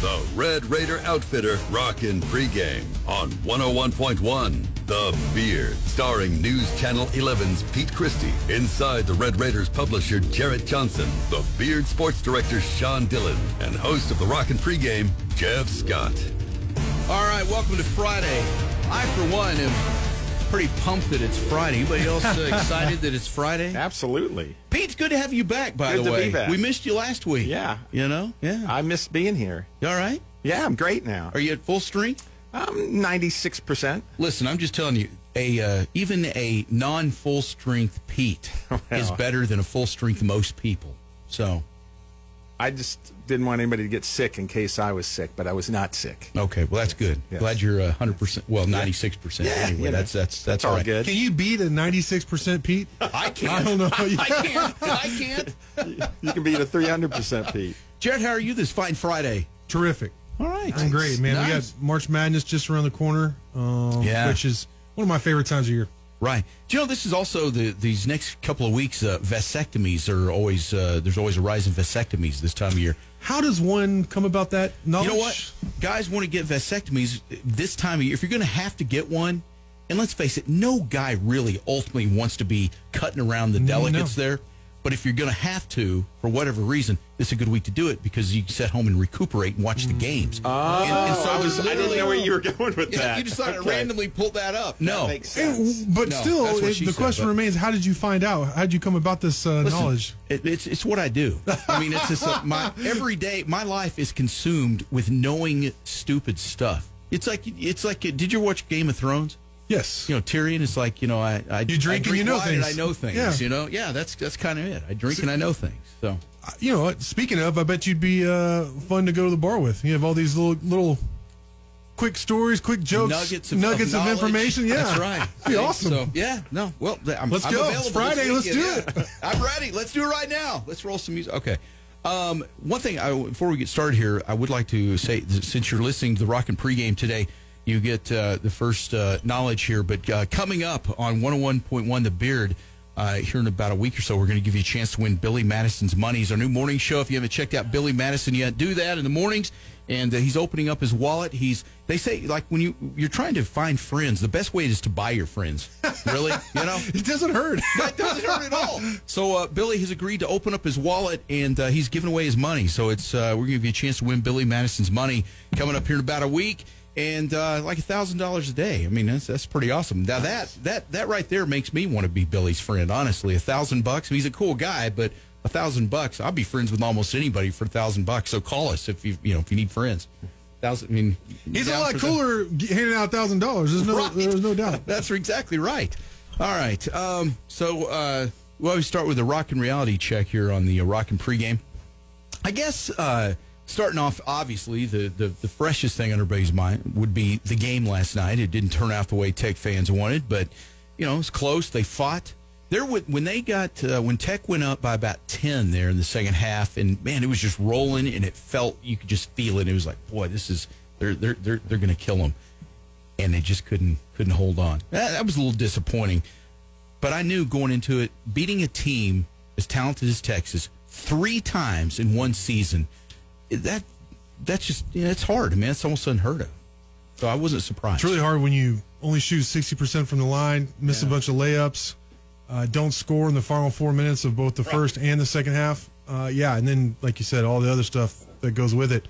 The Red Raider Outfitter Rockin' Pregame on 101.1 The Beard. Starring News Channel 11's Pete Christie. Inside the Red Raiders publisher Jarrett Johnson. The Beard sports director Sean Dillon. And host of the Rockin' Pregame, Jeff Scott. All right, welcome to Friday. I, for one, am pretty pumped that it's Friday. Anybody else uh, excited that it's Friday? Absolutely. Pete, it's good to have you back, by Good the way. We missed you last week. Yeah. You know? Yeah. I missed being here. You all right? Yeah, I'm great now. Are you at full strength? I'm 96%. Listen, I'm just telling you, a uh, even a non full strength Pete is better than a full strength most people. So, I just didn't want anybody to get sick in case I was sick, but I was not sick. okay, well that's good. Yes. Glad you're uh, 100%, well 96%. Yeah, anyway, you know, that's that's that's all all right. good. Can you beat a 96% Pete? I can't. I don't know. I can't. I can't. You can beat a 300% Pete. Jarrett, how are you this fine Friday? Terrific. All right. I'm great, man. We got March Madness just around the corner, um, Yeah. which is one of my favorite times of year. Right. Do you know this is also the these next couple of weeks? Uh, vasectomies are always uh, there's always a rise in vasectomies this time of year. How does one come about that knowledge? You know what? Guys want to get vasectomies this time of year. If you're going to have to get one, and let's face it, no guy really ultimately wants to be cutting around the delegates No. there. But if you're going to have to, for whatever reason, this is a good week to do it because you can sit home and recuperate and watch the games. Oh, and, and so I, was, I didn't know where you were going with Yeah, that. you decided to Okay. randomly pull that up. No, That makes sense. But No, still, it- the said, question but- remains: How did you find out? How did you come about this uh, Listen, knowledge? It, it's it's what I do. I mean, it's just uh, my every day. My life is consumed with knowing stupid stuff. It's like it's like. Did you watch Game of Thrones? Yes. You know, Tyrion is like you know. I, I You drink I and you know things. I know things. Yeah. You know, yeah. That's that's kind of it. I drink and I know things. So you know, speaking of, I bet you'd be uh, fun to go to the bar with. You have all these little little quick stories, quick jokes, nuggets of, nuggets of, knowledge. information. Yeah, that's right. Be awesome. So yeah, no. Well, I'm, Let's I'm go. available It's Friday. Let's do yeah. I'm ready. Let's do it right now. Let's roll some music. Okay. Um, one thing I, before we get started here, I would like to say since you're listening to the Rockin' Pregame today, you get uh, the first uh, knowledge here. But uh, coming up on 101.1 The Beard. Uh, here in about a week or so, we're going to give you a chance to win Billy Madison's money. He's our new morning show. If you haven't checked out Billy Madison yet, do that in the mornings. And uh, he's opening up his wallet. He's they say like when you you're trying to find friends, the best way is to buy your friends. Really, you know. It doesn't hurt. That doesn't hurt at all. So uh, Billy has agreed to open up his wallet, and uh, he's giving away his money. So it's uh, we're going to give you a chance to win Billy Madison's money coming up here in about a week, and uh, like a thousand dollars a day. I mean, that's that's pretty awesome. Now that that that right there makes me want to be Billy's friend. Honestly, a thousand bucks. He's a cool guy, but a thousand bucks, I'll be friends with almost anybody for a thousand bucks. So call us if you you know if you need friends. Thousand. I mean, He's a lot the- cooler g- handing out thousand dollars. There's no, Right. there's no doubt. That's exactly right. All right. Um, so uh, well, we start with the rock and reality check here on the uh, rockin' pregame. I guess uh, starting off, obviously, the, the the freshest thing on everybody's mind would be the game last night. It didn't turn out the way Tech fans wanted, but you know it's close. They fought. There, when they got uh, when Tech went up by about ten there in the second half, and man, it was just rolling, and it felt you could just feel it. It was like, boy, this is they're they're they're they're going to kill them and they just couldn't couldn't hold on. That, that was a little disappointing. But I knew going into it, beating a team as talented as Texas three times in one season, that that's just you know, it's hard. man. it's almost unheard of. So I wasn't surprised. It's really hard when you only shoot 60% from the line, miss a bunch of layups, uh, don't score in the final four minutes of both the first and the second half. Uh, yeah, and then, like you said, all the other stuff that goes with it.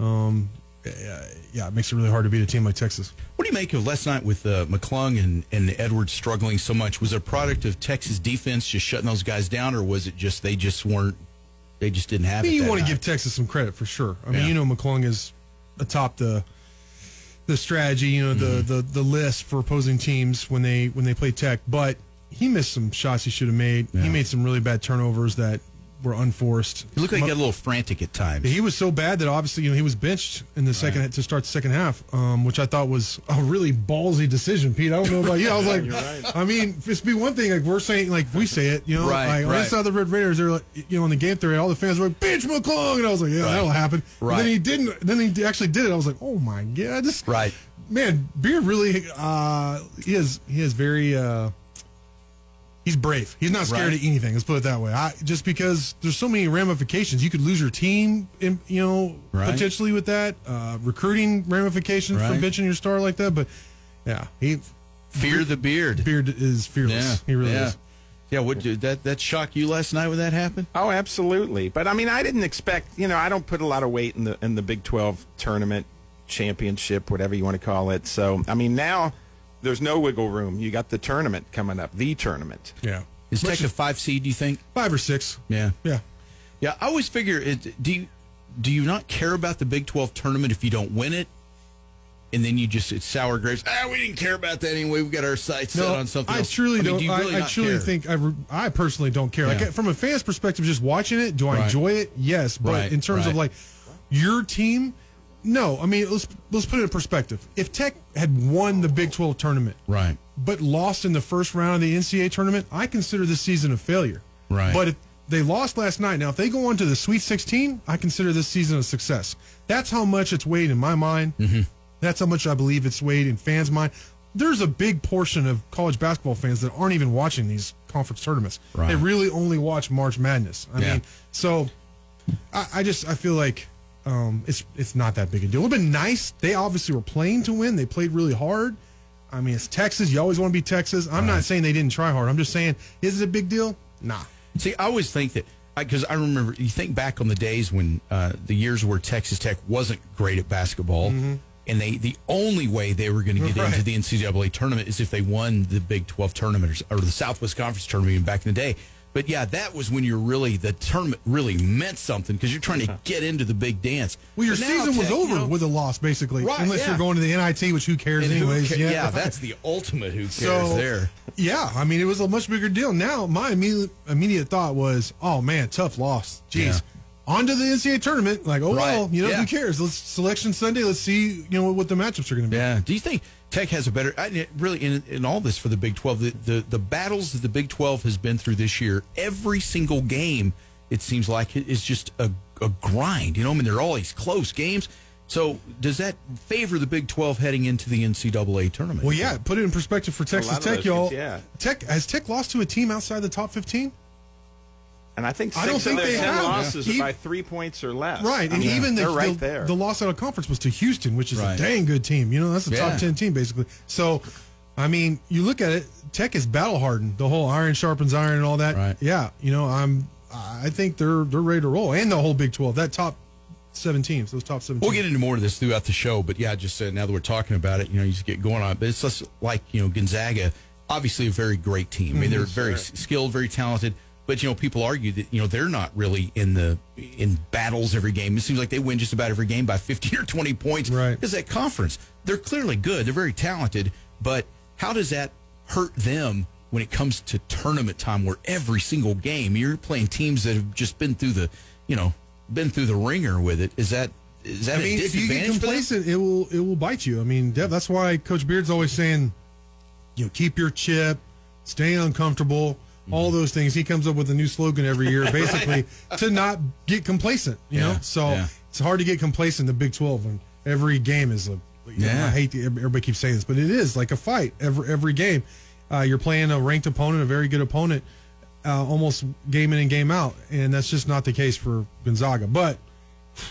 Um, yeah, yeah, it makes it really hard to beat a team like Texas. What do you make of last night with uh, McClung and, and Edwards struggling so much? Was it a product of Texas defense just shutting those guys down, or was it just they just weren't, they just didn't have I mean, it? you want to give Texas some credit for sure. I mean, Yeah. you know, McClung is atop the the strategy, you know, the, Mm-hmm. the the list for opposing teams when they when they play Tech, but he missed some shots he should have made. He made some really bad turnovers that were unforced. He looked like he got a little frantic at times. he was so bad that obviously you know he was benched in the second to start the second half, um, which I thought was a really ballsy decision, Pete. I don't know about you. I was like, I mean, it's be one thing like we're saying like we say it, you know, Right, like when I right. saw the Red Raiders, they're like, you know, in the game theory, all the fans were like, "Bitch McClung," and I was like, "Yeah, Right. that'll happen." But Right. then he didn't. Then he actually did it. I was like, "Oh my god!" This, Right. man, Beard really uh, he has he has very. Uh, he's brave. He's not scared Right. of anything. Let's put it that way. I, just because there's so many ramifications, you could lose your team, in, you know, Right. potentially with that uh, recruiting ramifications Right. for benching your star like that. But yeah, he Fear the beard. Beard is fearless. He really yeah. is. Yeah, what did that that shock you last night when that happened? Oh, absolutely. But I mean, I didn't expect. You know, I don't put a lot of weight in the in the Big Twelve tournament championship, whatever you want to call it. So I mean, now there's no wiggle room. You got the tournament coming up, the tournament. Yeah, Is Tech a five seed? Do you think? five or six. Yeah, Yeah, yeah. I always figure it. Do you do you not care about the Big Twelve tournament if you don't win it? And then you just it's sour grapes. Ah, we didn't care about that anyway. We've got our sights set on something. I else. truly mean, don't. do you really I, I not truly care? think I, re- I personally don't care. Yeah. Like from a fan's perspective, just watching it, do I Right. enjoy it? Yes, but Right, in terms right. of like your team, no. I mean, let's let's put it in perspective. If Tech had won the Big Twelve tournament, right. but lost in the first round of the NCAA tournament, I consider this season a failure. Right. But if they lost last night, now if they go on to the Sweet 16, I consider this season a success. That's how much it's weighed in my mind. Mm-hmm. That's how much I believe it's weighed in fans' mind. There's a big portion of college basketball fans that aren't even watching these conference tournaments. Right. They really only watch March Madness. I Yeah. mean, so I, I just I feel like um, it's it's not that big a deal. It would have been nice. They obviously were playing to win. They played really hard. I mean, it's Texas. You always want to be Texas. I'm not saying they didn't try hard. I'm just saying, is it a big deal? Nah. See, I always think that because I, remember you think back on the days when uh, the years where Texas Tech wasn't great at basketball, and they the only way they were going to get Mm-hmm. Right. into the NCAA tournament is if they won the Big Twelve tournament or, or the Southwest Conference tournament back in the day. But yeah, that was when you're really the tournament really meant something because you're trying to get into the big dance. Well, your But now season was Tech, you over know, with a loss, basically, Right, unless yeah. you're going to the NIT, which who cares and who anyways? ca- yeah, yeah, that's the ultimate. Who cares so there? Yeah, I mean, it was a much bigger deal. Now, my immediate immediate thought was, oh man, tough loss. Jeez. Yeah. On to the NCAA tournament. Like, oh Right, well, you know, yeah. who cares? Let's selection Sunday. Let's see, you know, what the matchups are going to be. Yeah. Do you think Tech has a better? Really, in, in all this for the Big Twelve, the, the the battles that the Big Twelve has been through this year, every single game, it seems like it is just a, a grind. You know, I mean, they're all these close games. So, does that favor the Big Twelve heading into the NCAA tournament? Well, yeah. Put it in perspective for Texas lot Tech, y'all. kids, yeah. Tech has Tech lost to a team outside the top fifteen. And I think I don't think they ten have. losses Yeah. by three points or less. Right, I and mean, even the, they're right the, there. the loss out of conference was to Houston, which is Right. a dang good team. You know, that's a Yeah. top ten team basically. So, I mean, you look at it, Tech is battle hardened. The whole iron sharpens iron and all that. Right. Yeah, you know, I'm. I think they're they're ready to roll, and the whole Big Twelve, that top seven teams, those top seven. We'll teams. get into more of this throughout the show, but yeah, just uh, now that we're talking about it, you know, you just get going on. it. But it's just like you know Gonzaga, obviously a very great team. I mean, they're very s skilled, very talented. But you know, people argue that you know they're not really in the in battles every game. It seems like they win just about every game by fifteen or twenty points. Right. Because that conference, they're clearly good. They're very talented. But how does that hurt them when it comes to tournament time, where every single game you're playing teams that have just been through the, you know, been through the ringer with it? Is that is that I mean, a if you get disadvantage complacent, it will it will bite you. I mean, Dev, that's why Coach Beard's always saying, you know, keep your chip, stay uncomfortable. All those things. He comes up with a new slogan every year, basically to not get complacent. You Yeah, know, so yeah. it's hard to get complacent in the Big Twelve when every game is a. You know, Yeah. I hate to, everybody keeps saying this, but it is like a fight every every game. Uh, you're playing a ranked opponent, a very good opponent, uh, almost game in and game out, and that's just not the case for Gonzaga. But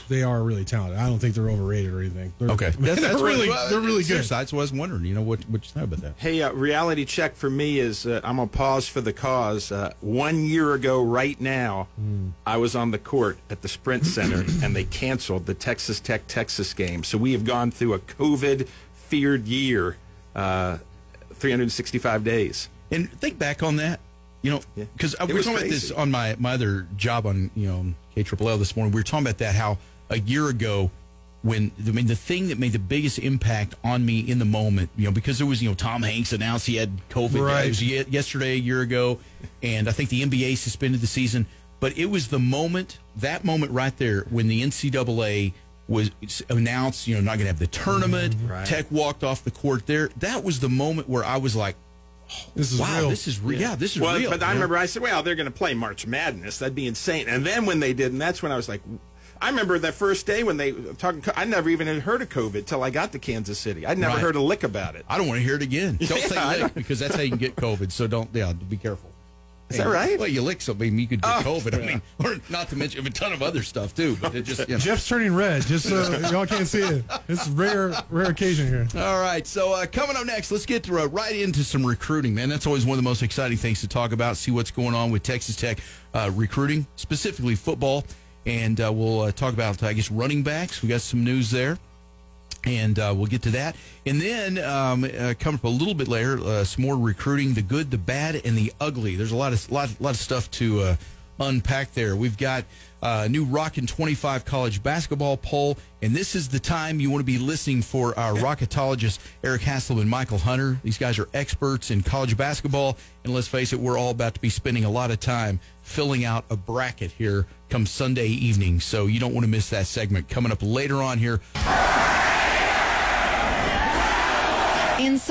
they are really talented. I don't think they're overrated or anything. They're, Okay, they're what- really well, they're really good. seriously, That's what I was wondering. You know what what you know about that? Hey, uh, reality check for me is uh, I'm gonna pause for the cause. Uh, one year ago, right now, I was on the court at the Sprint Center, and they canceled the Texas Tech Texas game. So we have gone through a COVID feared year, uh, 365 days. And think back on that, you know, because uh, It we were was talking about this on my my other job on you know KLL this morning. We were talking about that how a year ago. When I mean the thing that made the biggest impact on me in the moment, you know, because there was you know Tom Hanks announced he had COVID. Right. It was yesterday, a year ago, and I think the NBA suspended the season. But it was the moment, that moment right there, when the NCAA was announced, you know, not going to have the tournament. Mm-hmm. Right. Tech walked off the court there. That was the moment where I was like, This is wow, real. this is real. Yeah. this is well, real. but I you know? remember I said, well, they're going to play March Madness. That'd be insane. And then when they did, and that's when I was like, I remember that first day when they talking. I never even had heard of COVID till I got to Kansas City. I'd never Right. heard a lick about it. I don't want to hear it again. Don't Yeah, say lick because that's how you can get COVID. So don't, yeah, be careful. Is that right? Well, you lick something, you could get COVID. I mean, or not to mention a ton of other stuff too. But it just you know. Jeff's turning red. Just so y'all can't see it. It's rare, rare occasion here. All right, so uh, coming up next, let's get to, uh, right into some recruiting, man. That's always one of the most exciting things to talk about. See what's going on with Texas Tech uh, recruiting, specifically football, and uh, we'll uh, talk about, I guess, running backs. We got some news there, and uh, we'll get to that. And then um, uh, coming up a little bit later, uh, some more recruiting: the good, the bad, and the ugly. There's a lot of lot, lot of stuff to uh, unpack there. We've got uh, a new Rockin' 25 college basketball poll, and this is the time you want to be listening for our rocketologists Eric Haslam and Michael Hunter. These guys are experts in college basketball, and let's face it, we're all about to be spending a lot of time filling out a bracket here come Sunday evening. So you don't want to miss that segment coming up later on here.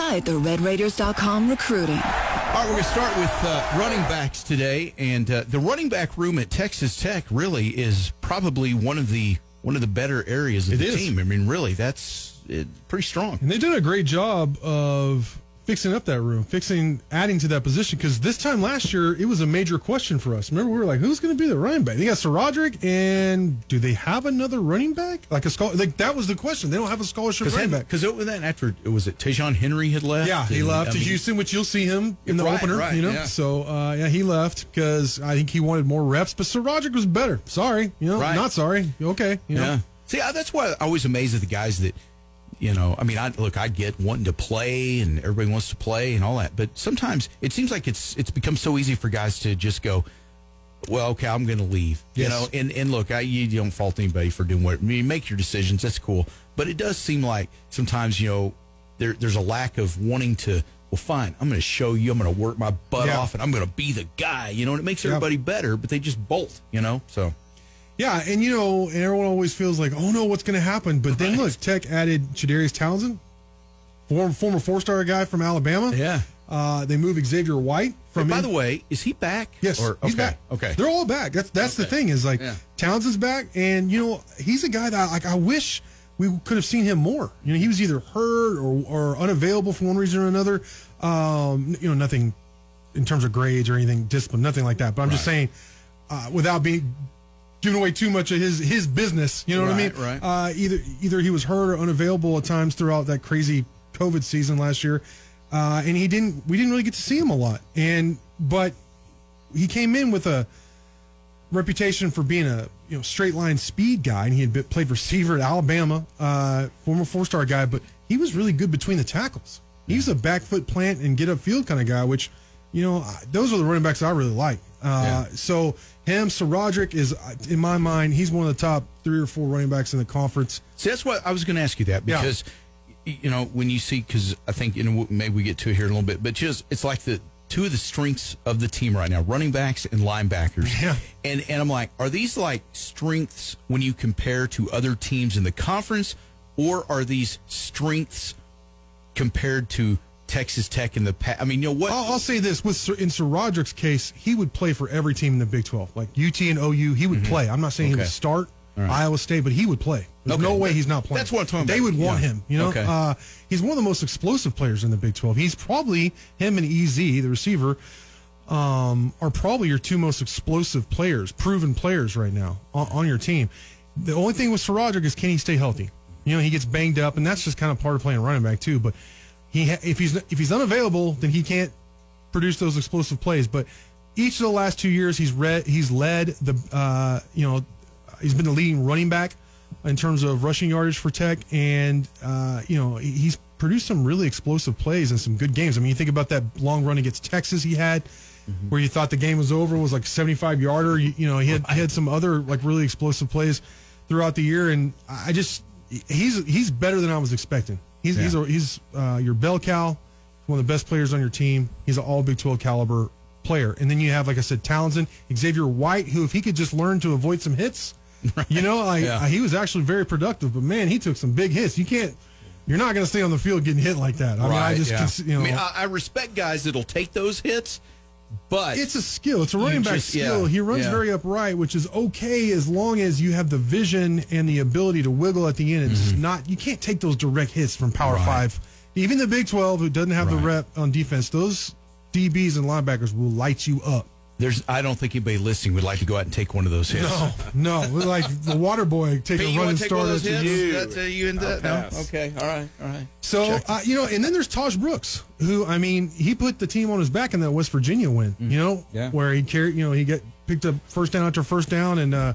Inside the RedRaiders.com recruiting. All right, we're going to start with uh, running backs today, and uh, the running back room at Texas Tech really is probably one of the one of the better areas of It the is. team. I mean, really, that's it, pretty strong. And they did a great job of fixing up that room, fixing, adding to that position. Because this time last year, it was a major question for us. Remember, we were like, "Who's going to be the running back?" They got SaRodorick, and do they have another running back? Like a scholar? Like that was the question. They don't have a scholarship running back. Because it was then after it was it Ta'Zhawn Henry had left. Yeah, he and, left I to mean, Houston, which you'll see him in the Right, opener. right, you know, yeah. so uh, yeah, he left because I think he wanted more reps. But SaRodorick was better. Sorry, you know, Right. not sorry. Okay, you know. Yeah. See, that's why I always amazed at the guys that, you know, I mean, I look, I get wanting to play and everybody wants to play and all that, but sometimes it seems like it's it's become so easy for guys to just go, well, okay, I'm going to leave. You know, and and look, I you don't fault anybody for doing what I mean, make your decisions. That's cool, but it does seem like sometimes you know there there's a lack of wanting to. Well, fine. I'm going to show you. I'm going to work my butt Yeah. off, and I'm going to be the guy. You know, and it makes Yeah. everybody better. But they just bolt. You know, so Yeah, and you know, and everyone always feels like, oh no, what's going to happen? But then Right. look, Tech added Chadarius Townsend, former former four star guy from Alabama. Yeah. Uh, they moved Xavier White from. And by in- the way, is he back? Yes, Or, he's okay, back. Okay. they're all back. That's that's the thing is like Yeah. Townsend's back, and you know he's a guy that like I wish we could have seen him more. You know, he was either hurt or, or unavailable for one reason or another. Um, you know, nothing in terms of grades or anything, discipline, nothing like that. But I'm just saying, uh, without being giving away too much of his his business. You know what I mean? Right. Uh, either either he was hurt or unavailable at times throughout that crazy COVID season last year, uh, and he didn't. We didn't really get to see him a lot. And but he came in with a reputation for being a you know straight line speed guy, and he had been, played receiver at Alabama, uh, former four star guy. But he was really good between the tackles. He's a back foot plant and get up field kind of guy, which you know those are the running backs I really like. Uh, So him, SaRodorick is in my mind, he's one of the top three or four running backs in the conference. See, that's what I was going to ask you that because, y- you know, when you see, because I think, you know, maybe we get to it here in a little bit, but just it's like the two of the strengths of the team right now running backs and linebackers. Yeah. And, and I'm like, are these like strengths when you compare to other teams in the conference, or are these strengths compared to Texas Tech in the past? I mean, you know, what? I'll, I'll say this: with Sir, in SaRodorick's case, he would play for every team in the Big Twelve, like UT and OU. He would play. I'm not saying he Mm-hmm. Would start right. Iowa State, but he would play. There's Okay. no way he's not playing. That's what I'm talking They about. would want Yeah. him. You know, Okay. uh, he's one of the most explosive players in the Big Twelve. He's probably him and Ez, the receiver, um, are probably your two most explosive players, proven players right now on, on your team. The only thing with SaRodorick is can he stay healthy? You know, he gets banged up, and that's just kind of part of playing running back too. But he, ha- if he's if he's unavailable, then he can't produce those explosive plays. But each of the last two years, he's read he's led the uh, you know he's been the leading running back in terms of rushing yardage for Tech, and uh, you know he's produced some really explosive plays and some good games. I mean, you think about that long run against Texas he had. Where you thought the game was over was like 75 yarder. You, you know, he had, he had some other like really explosive plays throughout the year, and I just he's he's better than I was expecting. He's he's a, he's uh, your bell cow, one of the best players on your team. He's an all Big 12 caliber player. And then you have, like I said, Townsend, Xavier White, who if he could just learn to avoid some hits, you know, like Yeah. uh, he was actually very productive. But man, he took some big hits. You can't, you're not going to stay on the field getting hit like that. I mean, I just, yeah. you know, I mean, I, I respect guys that'll take those hits, but it's a skill. It's a running back just- skill. yeah, he runs yeah. very upright, which is okay as long as you have the vision and the ability to wiggle at the end. It's not you can't take those direct hits from Power Mm-hmm. Right. Five. Even the Big Twelve, who doesn't have the rep on defense, those DBs and linebackers will light you up. There's, I don't think anybody listening would like to go out and take one of those hits. No, no, we're like the water boy take Pete, a you running want to take one start of those at hits? you. That's, uh, you into I'll that? No? Okay. All right. All right. So uh, you know, and then there's Tahj Brooks, who I mean, he put the team on his back in that West Virginia win. You know, Yeah. where he carried, you know, he get picked up first down after first down, and uh,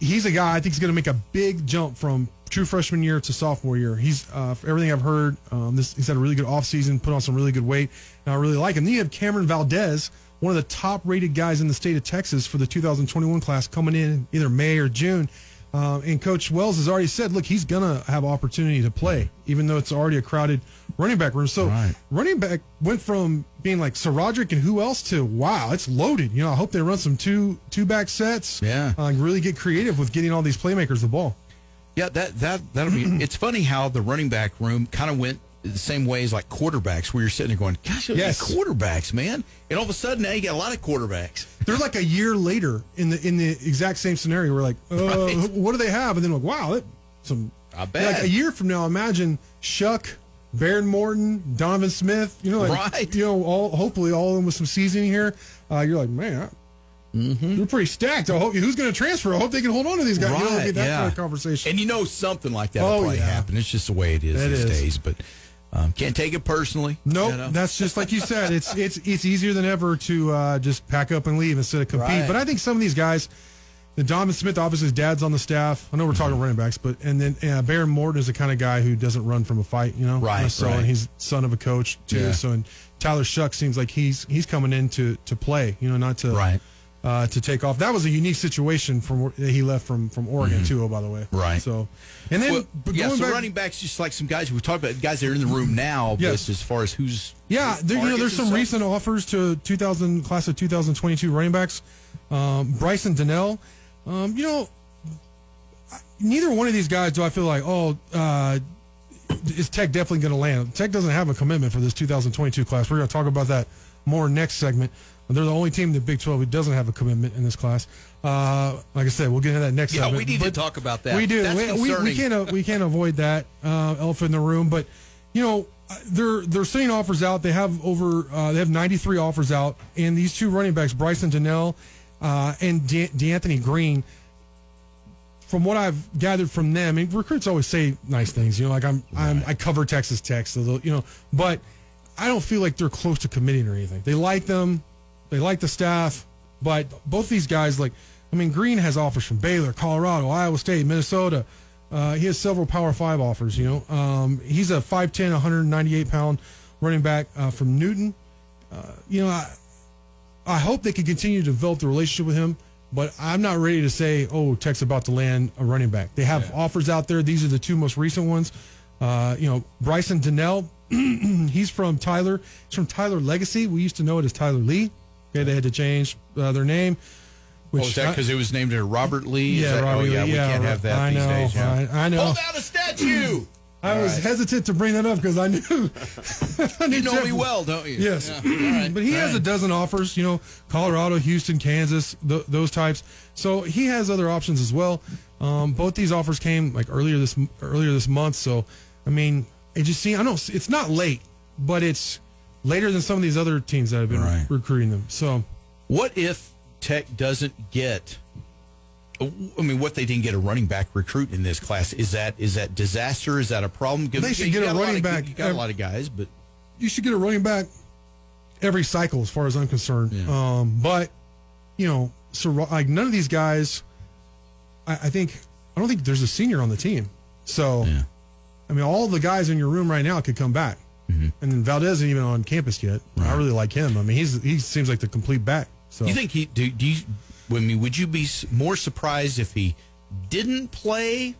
he's a guy I think is going to make a big jump from true freshman year to sophomore year. He's uh, for everything I've heard, um, this he's had a really good offseason, put on some really good weight, and I really like him. Then you have Cam'Ron Valdez, one of the top rated guys in the state of Texas for the 2021 class, coming in either May or June. Um, and Coach Wells has already said, look, he's going to have opportunity to play, even though it's already a crowded running back room. So Right. running back went from being like SaRodorick and who else to wow, it's loaded. You know, I hope they run some two two back sets. Yeah. uh, really get creative with getting all these playmakers the ball. Yeah, that that that'll be. it's funny how the running back room kind of went the same way as like quarterbacks, where you're sitting there going, "Gosh, Yes. quarterbacks, man!" And all of a sudden, now you got a lot of quarterbacks. They're like a year later in the in the exact same scenario. We're like, uh, Right. what do they have? And then like, wow, that, some. Not bad. Like a year from now, imagine Shough, Behren Morton, Donovan Smith. You know, like, Right. You know, all hopefully all of them with some seasoning here. Uh, you're like, man. Mm-hmm. They're pretty stacked. I hope who's going to transfer. I hope they can hold on to these guys. You know, that yeah. kind of conversation. And you know something like that Oh, will probably yeah. happen. It's just the way it is It these is. days. But um, can't take it personally. Nope, you know? that's just like you said. It's it's it's easier than ever to uh, just pack up and leave instead of compete. Right. But I think some of these guys, the Donovan Smith, obviously his dad's on the staff. I know we're talking running backs, but and then uh, Behren Morton is the kind of guy who doesn't run from a fight. You know, Right, So right. and he's son of a coach too. Yeah. So and Tyler Shough seems like he's he's coming in to to play. You know, not to Right. Uh, to take off. That was a unique situation from where he left from from Oregon too. Oh, by the way, Mm-hmm. Right. So, and then Well, but yeah, so back- running backs, just like some guys we've talked about, guys that are in the room now. Yes. But as far as who's Yeah, there, you know, there's some stuff. recent offers to 2000 class of 2022 running backs. Um, Bryson Donnell, um, you know, neither one of these guys do I feel like, oh, uh, is Tech definitely going to land? Tech doesn't have a commitment for this 2022 class. We're going to talk about that more next segment. They're the only team in the Big 12 who doesn't have a commitment in this class. Uh, like I said, we'll get into that next Yeah, segment. we need to talk about that. We do. We, we, we can't uh, we can't avoid that uh, elephant in the room. But you know, uh, they're they're sending offers out. They have over uh, they have 93 offers out, and these two running backs, Bryson Donnell uh, and De- DeAnthony Green. From what I've gathered from them, I mean, recruits always say nice things. You know, like I'm, I'm I cover Texas Tech, so you know, but I don't feel like they're close to committing or anything. They like them, they like the staff, but both these guys, like, I mean, Green has offers from Baylor, Colorado, Iowa State, Minnesota. Uh, he has several Power Five offers. You know, um, he's a 5'10", 198 pound running back uh, from Newton. Uh, you know, I, I hope they can continue to develop the relationship with him, but I'm not ready to say, oh, Tech's about to land a running back. They have offers out there. These are the two most recent ones. Uh, you know, Bryson Donnell, he's from Tyler. He's from Tyler Legacy. We used to know it as Tyler Lee. Okay, they had to change uh, their name. Oh, is that because it was named after Robert Lee? Is yeah, that- Robert oh, yeah, Lee, we yeah, can't have that I these know, days. Yeah. I, I know. Hold out a statue. I was hesitant to bring that up because I knew. I knew you know Jeff me well, don't you? Yes, Yeah. Right. but he All has a dozen offers. You know, Colorado, Houston, Kansas, th- those types. So he has other options as well. Um, both these offers came like earlier this earlier this month. So, I mean, it just seems I know it's not late, but it's later than some of these other teams that have been Right. recruiting them. So, What if Tech doesn't get? I mean, what if they didn't get a running back recruit in this class is that is that disaster? Is that a problem? Give- They should you get a running of- back You got a lot of guys, but you should get a running back every cycle, as far as I'm concerned. Yeah. Um, but you know, so like none of these guys, I, I think I don't think there's a senior on the team. So, Yeah. I mean, all the guys in your room right now could come back, Mm-hmm. and then Valdez isn't even on campus yet. I really like him. I mean, he's he seems like the complete back. So you think he? Do, do you? I mean, would you be more surprised if he didn't play,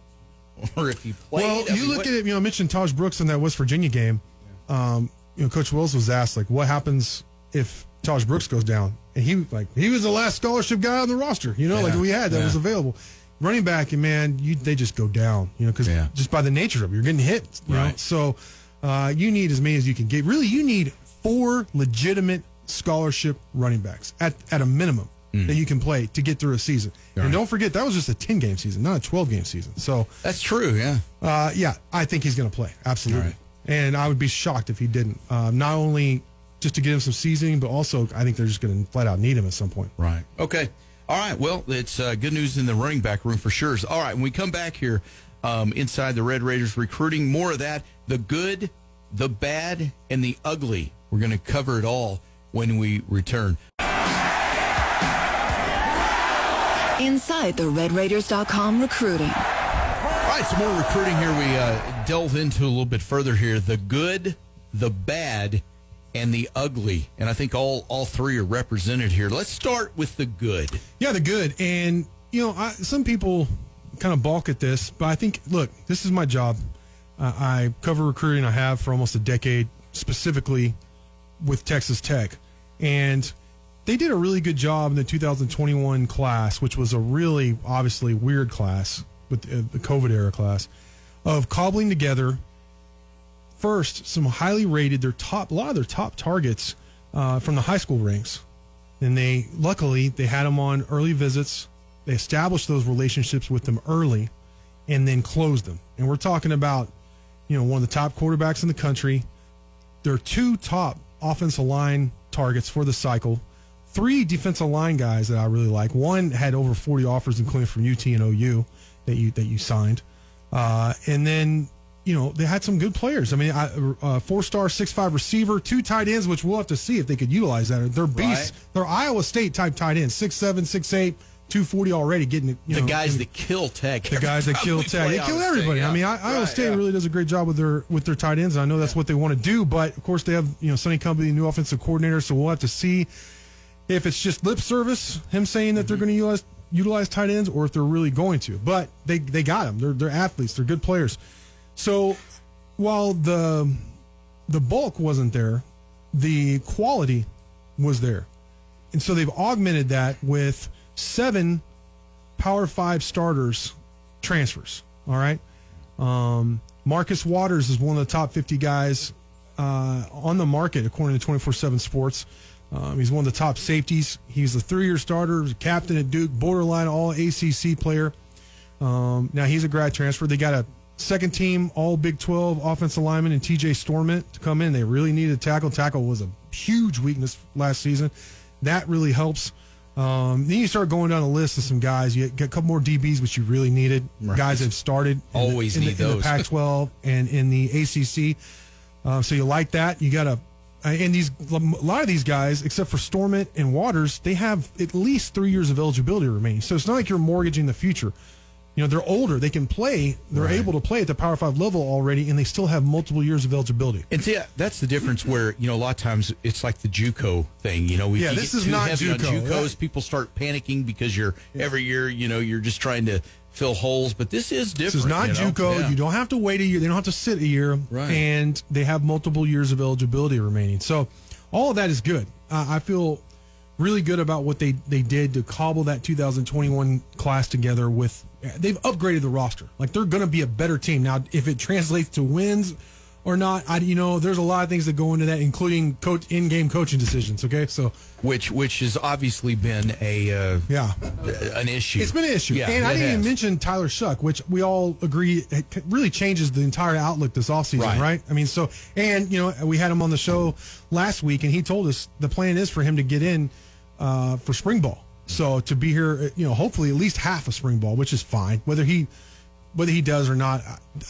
or if he played? Well, I you mean, look what- at it. You know, I mentioned Tahj Brooks in that West Virginia game. Um, you know, Coach Wells was asked like, "What happens if Tahj Brooks goes down?" And he like he was the last scholarship guy on the roster. You know, like we had that yeah. was available. Running back, and man, you they just go down. You know, because Yeah. just by the nature of it, you're getting hit. You know, Right. so uh, you need as many as you can get. Really, you need four legitimate scholarship running backs at at a minimum. That you can play to get through a season, and Mm. Right. don't forget that was just a ten game season, not a twelve game season. So, That's true. Yeah. uh, yeah, I think he's going to play absolutely, right. and I would be shocked if he didn't. Um, not only just to get him some seasoning, but also I think they're just going to flat out need him at some point. Right. Okay. All right. Well, it's uh, good news in the running back room for sure. All right. When we come back here um, inside the Red Raiders recruiting, more of that the good, the bad, and the ugly. We're going to cover it all when we return. Inside the RedRaiders.com recruiting. All right. Some more recruiting here. We uh, delve into a little bit further here. The good, the bad, and the ugly. And I think all, all three are represented here. Let's start with the good. Yeah, the good. And, you know, I, some people kind of balk at this, but I think, look, this is my job. Uh, I cover recruiting, I have for almost a decade, specifically with Texas Tech. And they did a really good job in the 2021 class, which was a really obviously weird class with uh, the COVID era class, of cobbling together first some highly rated their top a lot of their top targets uh, from the high school ranks and they luckily they had them on early visits they established those relationships with them early and then closed them and we're talking about you know one of the top quarterbacks in the country there are two top offensive line targets for the cycle three defensive line guys that i really like one had over 40 offers including from ut and ou that you that you signed uh, and then you know, they had some good players. I mean, I, uh, four star, six five receiver, two tight ends, which we'll have to see if they could utilize that. They're beasts. Right. They're Iowa State type tight ends, six seven, six eight, two forty already. Getting you The know, guys that kill Tech. the guys that kill Tech, they kill everybody. I mean, I, Iowa State really does a great job with their with their tight ends. And I know that's what they want to do, but of course they have you know Sonny Cumbie, new offensive coordinator, so we'll have to see if it's just lip service, him saying that they're Mm-hmm. going to utilize utilize tight ends, or if they're really going to. But they they got them. They're they're athletes. They're good players. So while the the bulk wasn't there, the quality was there, and so they've augmented that with seven Power Five starters transfers. All right, um, Marcus Waters is one of the top fifty guys uh, on the market according to twenty four seven Sports. Um, he's one of the top safeties. He's a three year starter, captain at Duke, borderline All ACC player. Um, now he's a grad transfer. They got a second team All Big 12 offensive lineman and TJ Storment to come in. They really needed tackle. Tackle was a huge weakness last season. That really helps. Um, then you start going down a list of some guys. You get a couple more DBs, which you really needed. Right. Guys that have started in the- Always in the, need in the. Pac-12 and in the ACC. Uh, so you like that. You got to, and these a lot of these guys, except for Storment and Waters, they have at least three years of eligibility remaining. So it's not like you're mortgaging the future. You know, they're older. They can play. They're able to play at the Power Five level already, and they still have multiple years of eligibility. And see, that's the difference where, you know, a lot of times it's like the JUCO thing, you know, if Yeah, this get is too not heavy on JUCO. JUCOs, That- people start panicking because you're every year, you know, you're just trying to fill holes, but this is different. This is not you know? JUCO. Yeah. You don't have to wait a year. They don't have to sit a year, Right. and they have multiple years of eligibility remaining. So, all of that is good. Uh, I feel really good about what they they did to cobble that 2021 class together. With they've upgraded the roster. Like they're going to be a better team now. If it translates to wins or not, I you know there's a lot of things that go into that, including coach in-game coaching decisions. Okay, so which which has obviously been a uh, yeah. an issue. It's been an issue. Yeah, and I didn't even mention Tyler Shough, which we all agree it really changes the entire outlook this offseason, Right. right. I mean, so, and, you know, we had him on the show last week, and he told us the plan is for him to get in uh, for spring ball. So to be here, uh, you know, hopefully at least half of spring ball, which is fine. Whether he whether he does or not,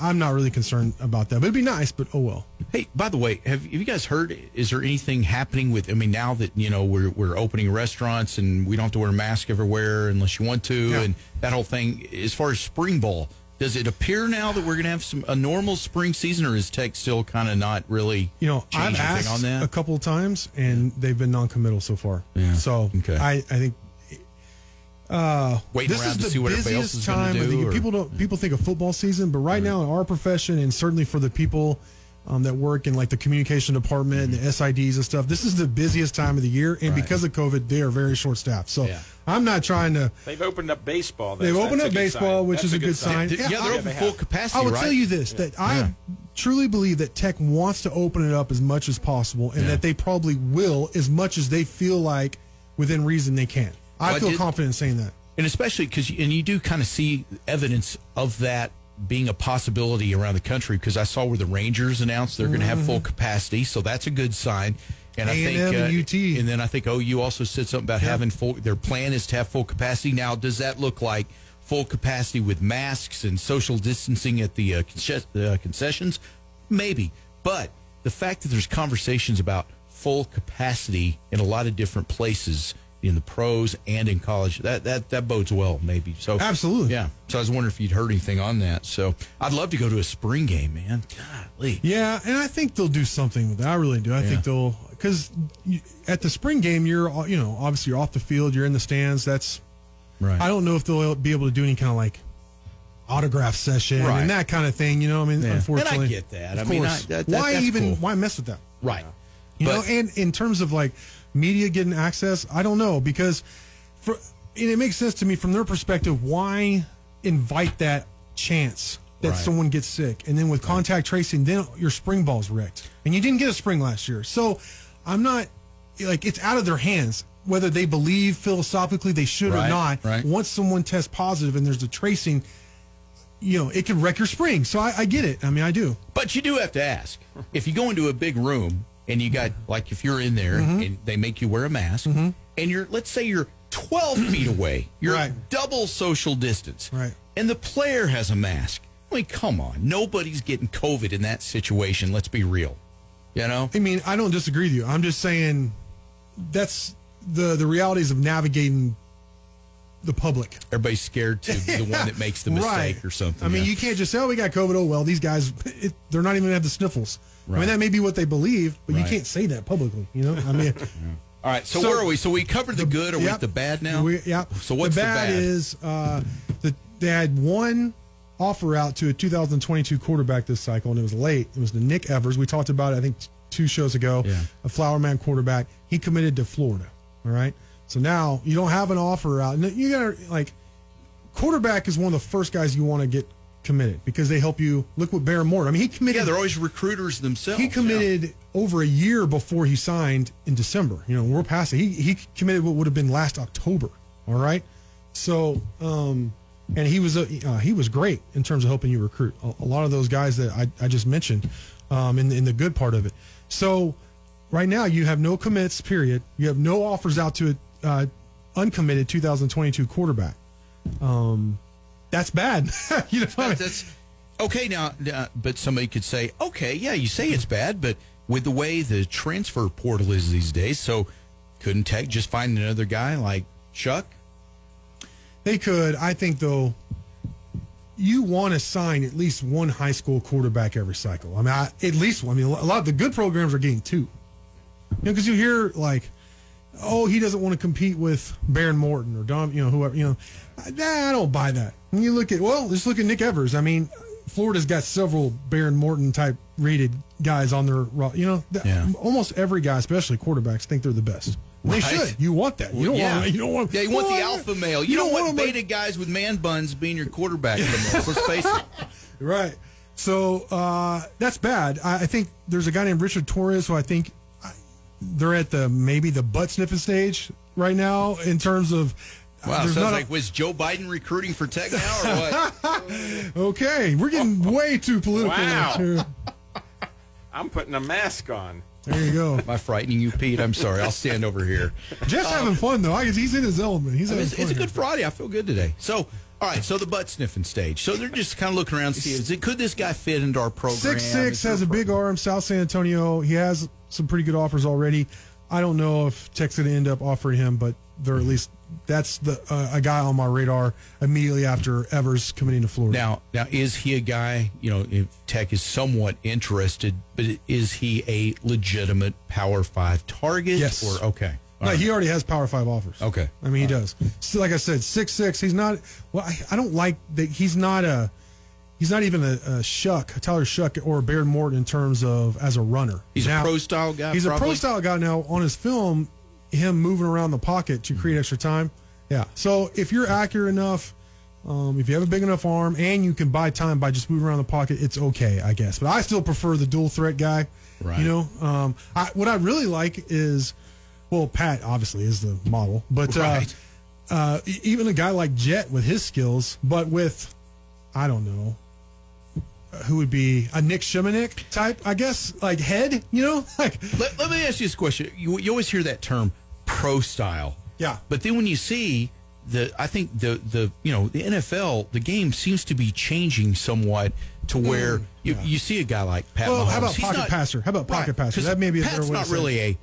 I'm not really concerned about that. But it'd be nice, but oh well. Hey, by the way, have, have you guys heard? Is there anything happening with? I mean, now that you know we're we're opening restaurants and we don't have to wear a mask everywhere unless you want to, Yeah. and that whole thing. As far as spring ball, does it appear now that we're going to have some a normal spring season, or is Tech still kind of not really? You know, I've asked on that? a couple of times, and they've been non-committal so far. Yeah. So Okay. I, I think uh, Waiting this around is to the see what everybody else busiest is gonna time. do, of the or- People don't people think of football season, but right now in our profession, and certainly for the people um, that work in like the communication department, and the SIDs and stuff, this is the busiest time of the year. And Right. because of COVID, they are very short staffed. So Yeah. I'm not trying to. They've opened up baseball. They've That's- opened up baseball, sign. which That's is a good sign. Yeah, Yeah, they're I- open they full capacity. I will right? tell you this: that I truly believe that Tech wants to open it up as much as possible, and Yeah. that they probably will as much as they feel like within reason they can. I feel confident in saying that. and especially because and you do kind of see evidence of that being a possibility around the country because I saw where the Rangers announced they're going to have full capacity, so that's a good sign. And I think uh, and UT. and then I think OU also said something about having full. Their plan is to have full capacity. Now, does that look like full capacity with masks and social distancing at the uh, uh, concessions? Maybe, but the fact that there's conversations about full capacity in a lot of different places in the pros and in college that that that bodes well. Maybe so. Absolutely. yeah. So I was wondering if you'd heard anything on that. So I'd love to go to a spring game, man. Golly. Yeah, and I think they'll do something with that. I really do. I think they'll because at the spring game, you're all- you know obviously you're off the field, you're in the stands. That's Right. I don't know if they'll be able to do any kind of like autograph session Right. and that kind of thing. You know, I mean, Yeah. unfortunately, And I get that. Of I mean, course. I- that- that- why even cool. why mess with that? Right. You But- know, and in terms of like media getting access, I don't know because for and it makes sense to me from their perspective. Why invite that chance that Right. someone gets sick, and then with contact tracing, then your spring ball's wrecked, and you didn't get a spring last year. So I'm not like it's out of their hands whether they believe philosophically they should or not. right. Once someone tests positive and there's a tracing, you know, it can wreck your spring. So I, I get it. I mean, I do. But you do have to ask if you go into a big room and you got like if you're in there Mm-hmm. and they make you wear a mask and you're let's say you're 12 feet away, you're Right. double social distance, Right. And the player has a mask. I mean, come on, nobody's getting COVID in that situation. Let's be real, you know. I mean, I don't disagree with you. I'm just saying that's the the realities of navigating the public. Everybody's scared to be the one that makes the mistake Right. or something. I mean, yeah. you can't just say, "Oh, we got COVID." Oh, well, these guys, it, they're not even have the sniffles. I mean, that may be what they believe, but you can't say that publicly. You know, I mean, All right, so, So- where are we? So we covered the good. Are we at the bad now? We, yeah. So what's the bad, is uh, that they had one offer out to a 2022 quarterback this cycle, and it was late. It was the Nick Evers. We talked about it, I think, two shows ago. Yeah. A Flower Mound quarterback. He committed to Florida. All right. So now you don't have an offer out. And you got to like quarterback is one of the first guys you want to get committed because they help you. Look what Baron Moore. I mean, he committed. yeah, they're always recruiters themselves. He yeah. committed over a year before he signed in December. You know, we're past it. He he committed what would have been last October. All right, so um, and he was a, uh, he was great in terms of helping you recruit a, a lot of those guys that I, I just mentioned um, in in the good part of it. So right now you have no commits. Period. You have no offers out to a uh, uncommitted 2022 quarterback. Um, that's bad. you know, what I mean? That's, that's okay now. Uh, but somebody could say, okay, yeah, you say it's bad, but with the way the transfer portal is these days, so couldn't Tech just find another guy like Chuck? They could. I think though, you want to sign at least one high school quarterback every cycle. I mean, I, at least one. I mean, a lot of the good programs are getting two. You know, because you hear like, oh, he doesn't want to compete with Behren Morton or Dom, you know, whoever. You know, I, I don't buy that. When you look at well, just look at Nick Evers. I mean, Florida's got several Behren Morton type rated guys on their. You know, Yeah. almost every guy, especially quarterbacks, think they're the best. They Right. should. You want that. You don't yeah. want. You don't want. Yeah, you want the alpha male. You, don't, want them, like- beta guys with man buns being your quarterback most. Let's face it. Right. So uh, that's bad. I, I think there's a guy named Richard Torres who I think they're at the maybe the butt sniffing stage right now in terms of. Wow, there's sounds not a- like was Joe Biden recruiting for Tech now or what? okay, we're getting way too political. Wow. Too. I'm putting a mask on. There you go. Am I frightening you, Pete? I'm sorry. I'll stand over here. Jeff's um, having fun though. I guess he's in his element. He's having It's, fun it's a good Friday. I feel good today. So, all right. So the butt sniffing stage. So they're just kind of looking around, see is it could this guy fit into our program? Six six has a pro- big arm. South San Antonio. He has some pretty good offers already. I don't know if Tech's going to end up offering him, but they're at least that's the uh, a guy on my radar immediately after Evers committing to Florida. Now, now is he a guy? You know, if Tech is somewhat interested, but is he a legitimate Power Five target? Yes. Or okay. All No, right. he already has Power Five offers. Okay. I mean, he does. So, like I said, six six. He's not. Well, I, I don't like that. He's not a. He's not even a, a Shough, a Tyler Shough, or a Behren Morton in terms of as a runner. He's a pro style guy. He's a pro style guy now. On his film, him moving around the pocket to create extra time. Yeah. So if you're accurate enough, um, if you have a big enough arm, and you can buy time by just moving around the pocket, it's okay, I guess. But I still prefer the dual threat guy. Right. You know, um, I, what I really like is, well, Pat obviously is the model, but Right. uh, uh, e- even a guy like Jet with his skills, but with, I don't know. Who would be a Nick Shimonek type, I guess, like head, you know, like Let, let me ask you this question. You, you always hear that term pro style. Yeah. But then when you see the, I think the, the, you know, the NFL, the game seems to be changing somewhat to where you, you see a guy like Pat Mm, Well, Mahomes. how about He's pocket not- passer? How about pocket passer? 'cause That may be a Pat's better way to not really a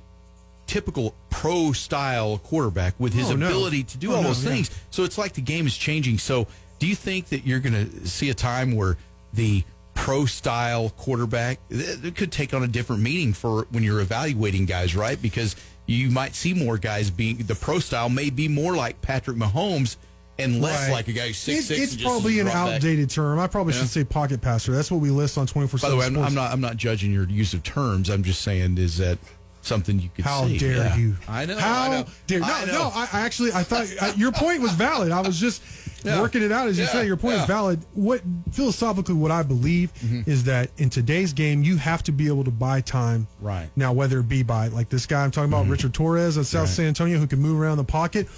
typical pro style quarterback with his Oh, no. ability to do Oh, all no, those yeah. things. So it's like the game is changing. So do you think that you're going to see a time where the pro style quarterback it could take on a different meaning for when you're evaluating guys, right? Because you might see more guys being the pro style may be more like Patrick Mahomes and less Right. like a guy who's six It's, six. it's probably an drop back. outdated term. I probably Yeah. should say pocket passer. That's what we list on twenty four By the way, I'm, I'm not I'm not judging your use of terms. I'm just saying is that something you could How see. dare Yeah. you? I know. How I know. dare? No, I know. no. I, I actually, I thought uh, your point was valid. I was just Yeah. working it out as you Yeah, say. Your point is valid. What philosophically, what I believe Mm-hmm. is that in today's game, you have to be able to buy time. Right. now, whether it be by like this guy I'm talking about, Richard Torres at South Mm-hmm. Right. San Antonio, who can move around the pocket.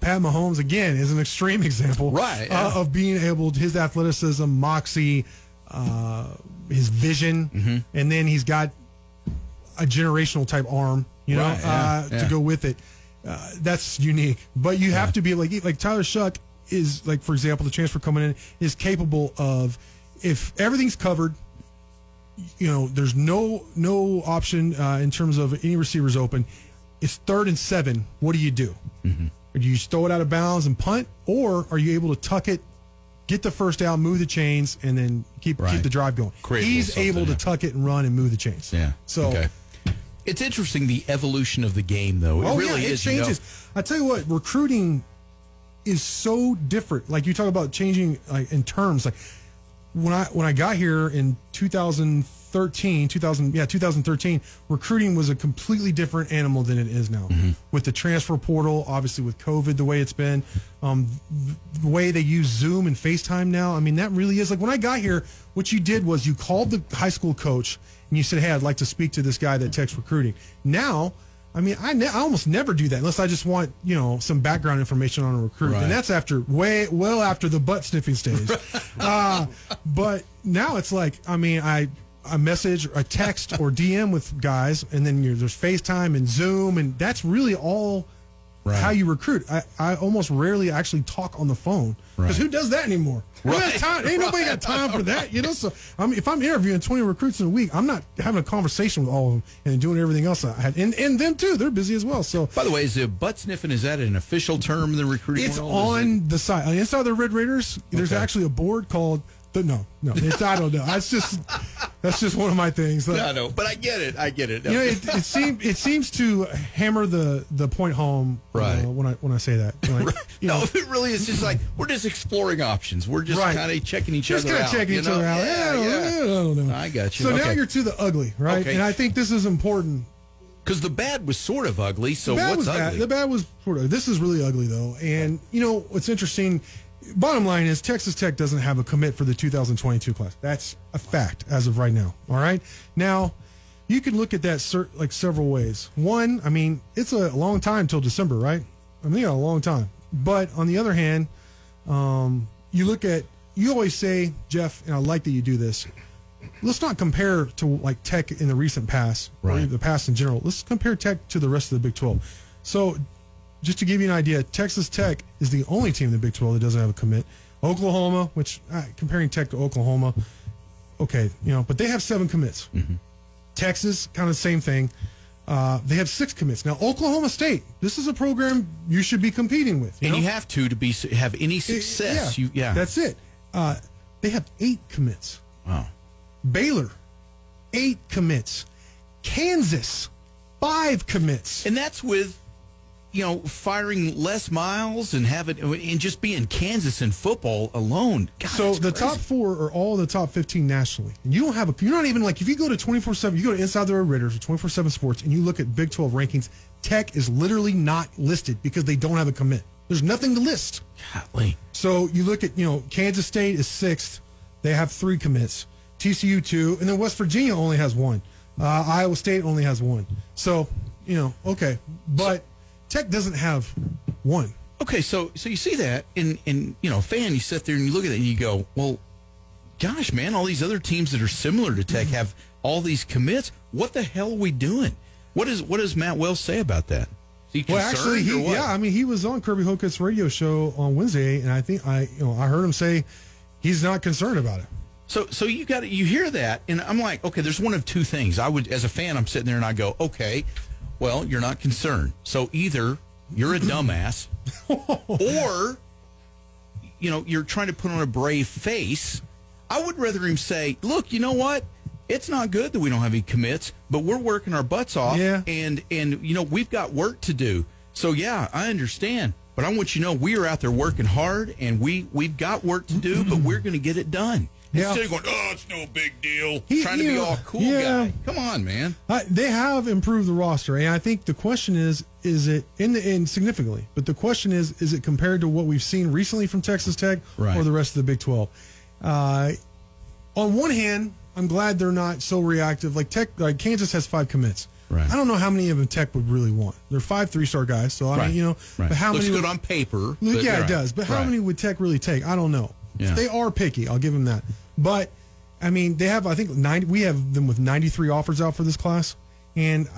Pat Mahomes again is an extreme example, Right, yeah. uh, of being able his athleticism, moxie, uh, his vision, Mm-hmm. and then he's got a generational type arm, you know, Right, yeah, uh, yeah. to go with it. Uh, that's unique. But you have to be like like Tyler Shough is like for example the transfer coming in is capable of if everything's covered. You know, there's no no option uh, in terms of any receivers open. It's third and seven. What do you do? Mm-hmm. Do you throw it out of bounds and punt, or are you able to tuck it, get the first down, move the chains, and then keep Right. keep the drive going? Create He's able to yeah. tuck it and run and move the chains. Yeah. So okay. It's interesting the evolution of the game, though. It oh really yeah, it is. you know. changes. I tell you what, recruiting is so different. Like you talk about changing like, in terms. Like when I when I got here in 2013, 2000 yeah 2013, recruiting was a completely different animal than it is now. Mm-hmm. With the transfer portal, obviously with COVID the way it's been, um, the way they use Zoom and FaceTime now. I mean that really is like when I got here. What you did was you called the high school coach and you said, "Hey, I'd like to speak to this guy that techs recruiting." Now. I mean, I, ne- I almost never do that unless I just want, you know, some background information on a recruit. Right. And that's after way, well after the butt sniffing stage. uh, but now it's like, I mean, I, I message, a text or DM with guys, and then you're, there's FaceTime and Zoom, and that's really all Right. how you recruit. I, I almost rarely actually talk on the phone because Right. who does that anymore? Right. time? Ain't nobody got time for that, you know. So I mean, if I'm interviewing 20 recruits in a week, I'm not having a conversation with all of them and doing everything else I had. And and them too, they're busy as well. So By the way, is the butt sniffing is that an official term in the recruiting it's world? Is it- on the side. Inside the Red Raiders, there's Okay. actually a board called the no, no. It's I don't know. That's just that's just one of my things. Like, I know, but I get it. I get it. you know, it, it seems it seems to hammer the the point home Right. uh, when I when I say that. Like, you no, know, it really is just like we're just exploring options. We're just Right. kind of checking each just other kind out. of checking each know? other out. Yeah, Yeah, I yeah. I don't know. I got you. So now you're to the ugly, right? Okay. And I think this is important. Because the bad was sort of ugly. So what's was bad. ugly? The bad was sort of. This is really ugly though, and you know what's interesting. Bottom line is Texas Tech doesn't have a commit for the 2022 class. That's a fact as of right now. All right. Now, you can look at that cer- like several ways. One, I mean, it's a long time till December, right? I mean, yeah, a long time. But on the other hand, um, you look at you always say, Jeff, and I like that you do this. Let's not compare to like Tech in the recent past, or the past in general. Let's compare Tech to the rest of the Big 12. So, just to give you an idea, Texas Tech is the only team in the Big 12 that doesn't have a commit. Oklahoma, which uh, comparing Tech to Oklahoma, okay, you know, but they have seven commits. Texas, kind of the same thing. Uh, they have six commits. Now, Oklahoma State, this is a program you should be competing with. and know? you have to to be have any success. Yeah, You yeah. That's it. Uh, they have eight commits. wow. Baylor, eight commits. Kansas, five commits. And that's with you know firing Les Miles and having and just being Kansas in football alone. God, so the top four are all the top 15 nationally. And you don't have a, you're not even like, if you go to 24 7, you go to Inside the Red Raiders or 24 7 Sports and you look at Big 12 rankings, Tech is literally not listed because they don't have a commit. There's nothing to list. Golly. So you look at, you know, Kansas State is sixth. They have three commits. TCU two, and then West Virginia only has one. Uh, Iowa State only has one. So, you know, okay. But Tech doesn't have one. Okay, so so you see that, and and you know, fan, you sit there and you look at it and you go, well, gosh, man, all these other teams that are similar to Tech have all these commits. What the hell are we doing? What is what does Matt Wells say about that? Is he Well, actually, or he, what? yeah, I mean, he was on Kirby Hocutt's radio show on Wednesday, and I think I, you know, I heard him say he's not concerned about it. So, so you got you hear that, and I'm like, okay, there's one of two things. I would, as a fan, I'm sitting there and I go, okay, well, you're not concerned. So either you're a dumbass, or you know, you're trying to put on a brave face. I would rather him say, look, you know what? It's not good that we don't have any commits, but we're working our butts off, Yeah. and and you know we've got work to do. So yeah, I understand, but I want you to know we are out there working hard, and we we've got work to do, but mm-hmm. we're going to get it done. Yeah. Instead of going, oh, it's no big deal, He- trying to be know, all cool yeah. guy. Come on, man. I, they have improved the roster, and I think the question is: is it in the in significantly? But the question is: is it compared to what we've seen recently from Texas Tech Right. or the rest of the Big Twelve? Uh, on one hand, I'm glad they're not so reactive. Like Tech, like Kansas has five commits. Right. I don't know how many of them Tech would really want. They're five three star guys, so I right. mean, you know, right. but how looks many? good would- on paper? Look, yeah, it does. But how many would Tech really take? I don't know. Yeah. They are picky. I'll give them that. But I mean, they have. I think ninety. We have them with ninety-three offers out for this class, and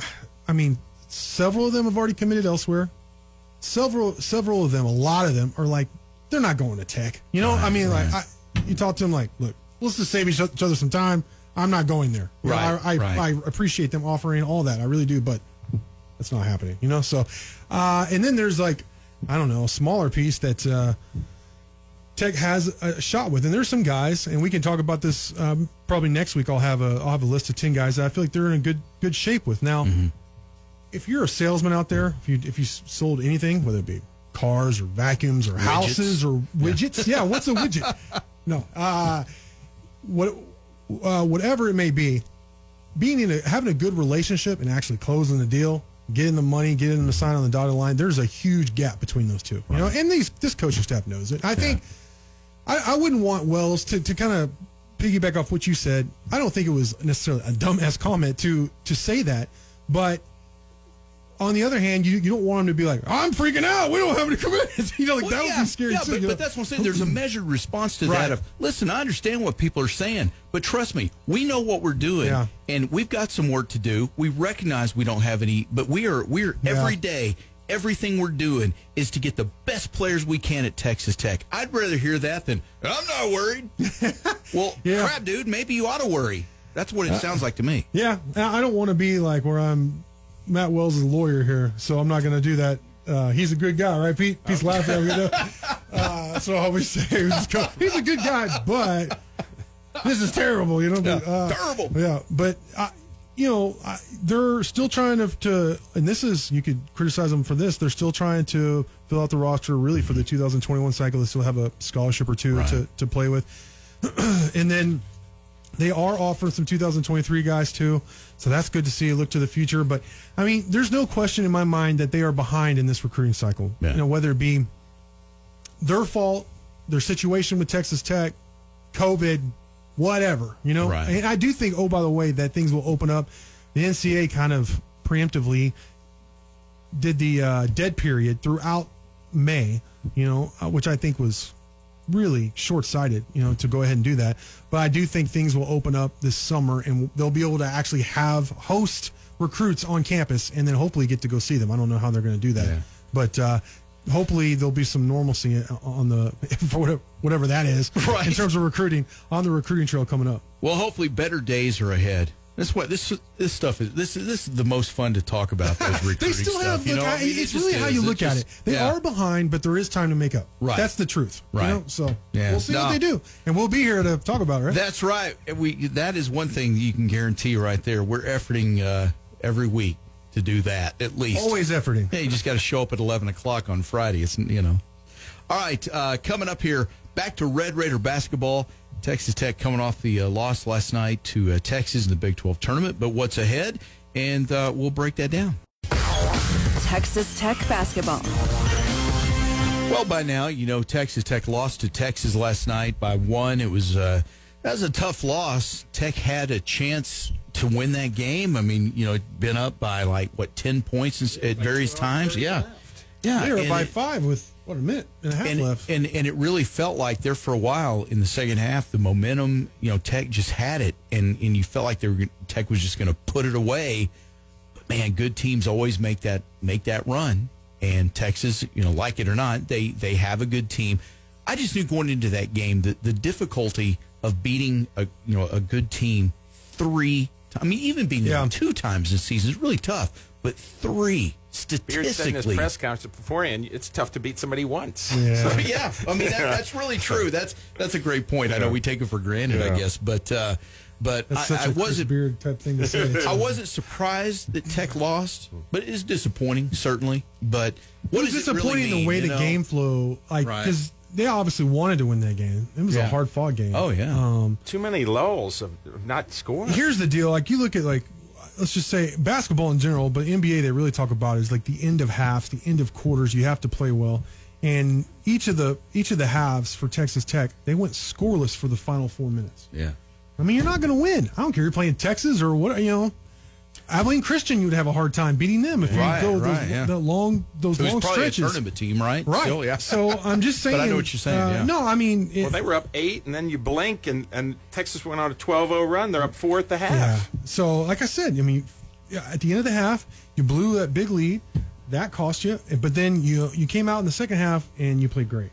I mean, several of them have already committed elsewhere. Several, several of them, a lot of them are like, they're not going to Tech. You know, I mean, like, I, you talk to them like, look, let's just save each other some time. I'm not going there. You know, Right, I, I, right. I appreciate them offering all that. I really do, but that's not happening. You know, so, uh, and then there's like, I don't know, a smaller piece that. Uh, Tech has a shot with, and there's some guys, and we can talk about this um, probably next week. I'll have a I'll have a list of ten guys that I feel like they're in a good good shape with. Now, if you're a salesman out there, if you if you sold anything, whether it be cars or vacuums or houses or widgets, yeah, what's a widget? No, uh, what uh, whatever it may be, being in a having a good relationship and actually closing the deal, getting the money, getting them to sign on the dotted line, there's a huge gap between those two. You know, and these this coaching staff knows it. I think I, I wouldn't want Wells to, to kind of piggyback off what you said. I don't think it was necessarily a dumbass comment to to say that, but on the other hand, you, you don't want him to be like, I'm freaking out. We don't have any commits. you know, like Well, that yeah, would be scary yeah, too. But, you know? but that's what I'm saying. There's a measured response to Right. that of, listen, I understand what people are saying, but trust me, we know what we're doing, Yeah. and we've got some work to do. We recognize we don't have any, but we are we're every day. Everything we're doing is to get the best players we can at Texas Tech. I'd rather hear that than I'm not worried. well, Yeah. crap, dude. Maybe you ought to worry. That's what it sounds like to me. Yeah, I I don't want to be like where I'm Matt Wells' is a lawyer here, so I'm not going to do that. Uh, he's a good guy, right, Pete? Pete's laughing. I'm gonna, uh, that's what I always say. He's a good guy, but this is terrible, you know. But, uh, terrible. Yeah, but uh, you know they're still trying to, to, and this is you could criticize them for this. They're still trying to fill out the roster really for the 2021 cycle. They still have a scholarship or two to, to play with, and then they are offering some 2023 guys too, so that's good to see. Look to the future, but I mean, there's no question in my mind that they are behind in this recruiting cycle. Yeah. You know, whether it be their fault, their situation with Texas Tech, COVID, whatever. You know, Right. and I do think. Oh, by the way, that things will open up. The NCAA kind of preemptively did the uh, dead period throughout May. You know, uh, which I think was really short-sighted, you know, to go ahead and do that. But I do think things will open up this summer, and they'll be able to actually have host recruits on campus, and then hopefully get to go see them. I don't know how they're going to do that, Yeah. but uh, hopefully there'll be some normalcy on the for whatever, whatever that is Right. in terms of recruiting on the recruiting trail coming up. Well, hopefully, better days are ahead. That's what this this stuff is. This is this is the most fun to talk about. Those recruiting They still stuff, have. you know, I- I mean, it's just really how you It look at it. They yeah. are behind, but there is time to make up. Right. That's the truth. Right. You know? So Yeah. we'll see No. what they do, and we'll be here to talk about it. Right? That's right. We that is one thing you can guarantee right there. We're efforting uh, every week to do that at least. Always efforting. Yeah, you just got to show up at eleven o'clock on Friday. It's you know. All right, uh, coming up here, back to Red Raider basketball. Texas Tech coming off the uh, loss last night to uh, Texas in the Big Twelve tournament. But what's ahead? And uh, we'll break that down. Texas Tech basketball. Well, by now, you know Texas Tech lost to Texas last night by one. It was uh, that was a tough loss. Tech had a chance to win that game. I mean, you know, been up by like what ten points at various times. Yeah, Yeah, they were and by it- five with what a minute and a half and, left. and and it really felt like there for a while in the second half, the momentum, you know, Tech just had it, and and you felt like they were Tech was just going to put it away. But man, good teams always make that make that run, and Texas, you know, like it or not, they they have a good team. I just knew going into that game that the difficulty of beating a you know a good team three. Ti- I mean, even being Yeah. them two times this season is really tough, but three statistically. Beard said in his press conference beforehand, it's tough to beat somebody once. yeah. yeah, I mean that, that's really true. That's that's a great point. I know we take it for granted, I guess, but uh, but That's I, such I a wasn't Beard type thing to say. I wasn't surprised that Tech lost, but it is disappointing certainly. But what it was does it disappointing really mean, the way you the know? game flow, like Right. Because they obviously wanted to win that game. It was Yeah. a hard fought game. Oh, yeah. Um, Too many lulls of of not scoring. here's the deal: like you look at like let's just say basketball in general, but NBA they really talk about is like the end of halves, the end of quarters. You have to play well, and each of the each of the halves for Texas Tech they went scoreless for the final four minutes. Yeah, I mean, you're not going to win. I don't care. You're playing Texas or what, you know. Abilene Christian, you would have a hard time beating them if Right, you go right, those yeah. the long those it was long probably stretches. a tournament team, right? Right. Still, yeah. So I'm just saying. But I know what you're saying, uh, yeah. No, I mean, it, well, they were up eight, and then you blink, and, and Texas went on a 12-0 run. They're up four at the half. yeah. So like I said, I mean, at the end of the half, you blew that big lead. That cost you, but then you you came out in the second half and you played great.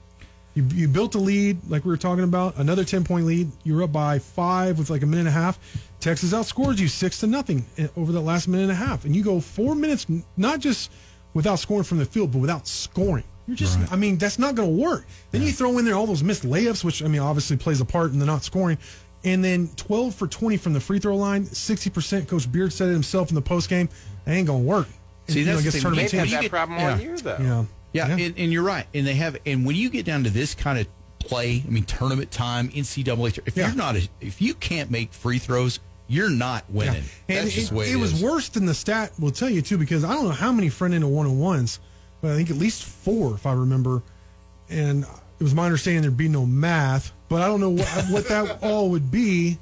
You, you built a lead like we were talking about, another ten point lead. You were up by five with like a minute and a half. Texas outscores you six to nothing eh, over that last minute and a half, and you go four minutes not just without scoring from the field, but without scoring. You're just, I mean, that's not going to work. Then you throw in there all those missed layups, which I mean, obviously plays a part in the not scoring. And then 12 for 20 from the free throw line, 60%. Coach Beard said it himself in the post game. That ain't going to work. See, You know, that's the against thing. They've had you that get- problem yeah. all year, though. Yeah. Yeah, And, and you're right. And they have. And when you get down to this kind of play, I mean, tournament time, NCAA. If Yeah. you're not, a, if you can't make free throws, you're not winning. And That's just it, it it was is. worse than the stat will tell you too, because I don't know how many front end one on ones, but I think at least four, if I remember. And it was my understanding there'd be no math, but I don't know what, what that all would be.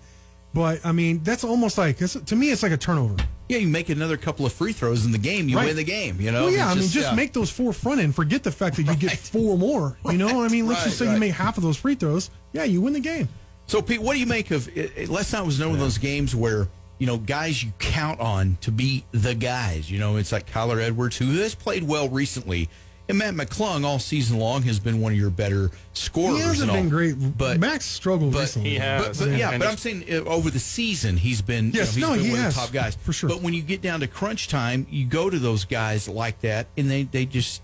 But I mean, that's almost like it's, to me, it's like a turnover. Yeah, you make another couple of free throws in the game, you Right. win the game. You know. Well, yeah, It's I mean, just yeah. make those four front end. Forget the fact that you get four more. You know, I mean, let's just say right. you make half of those free throws. Yeah, you win the game. So, Pete, what do you make of? It, it, last night was one of those games where you know guys you count on to be the guys. You know, it's like Kyler Edwards, who has played well recently, and Mac McClung all season long has been one of your better scorers. He hasn't and all. been great, but Max struggled but recently. he has. But, but yeah, And but I'm saying uh, over the season he's been Yes, you know, no, he's been he one has, of the top guys for sure. But when you get down to crunch time, you go to those guys like that, and they they just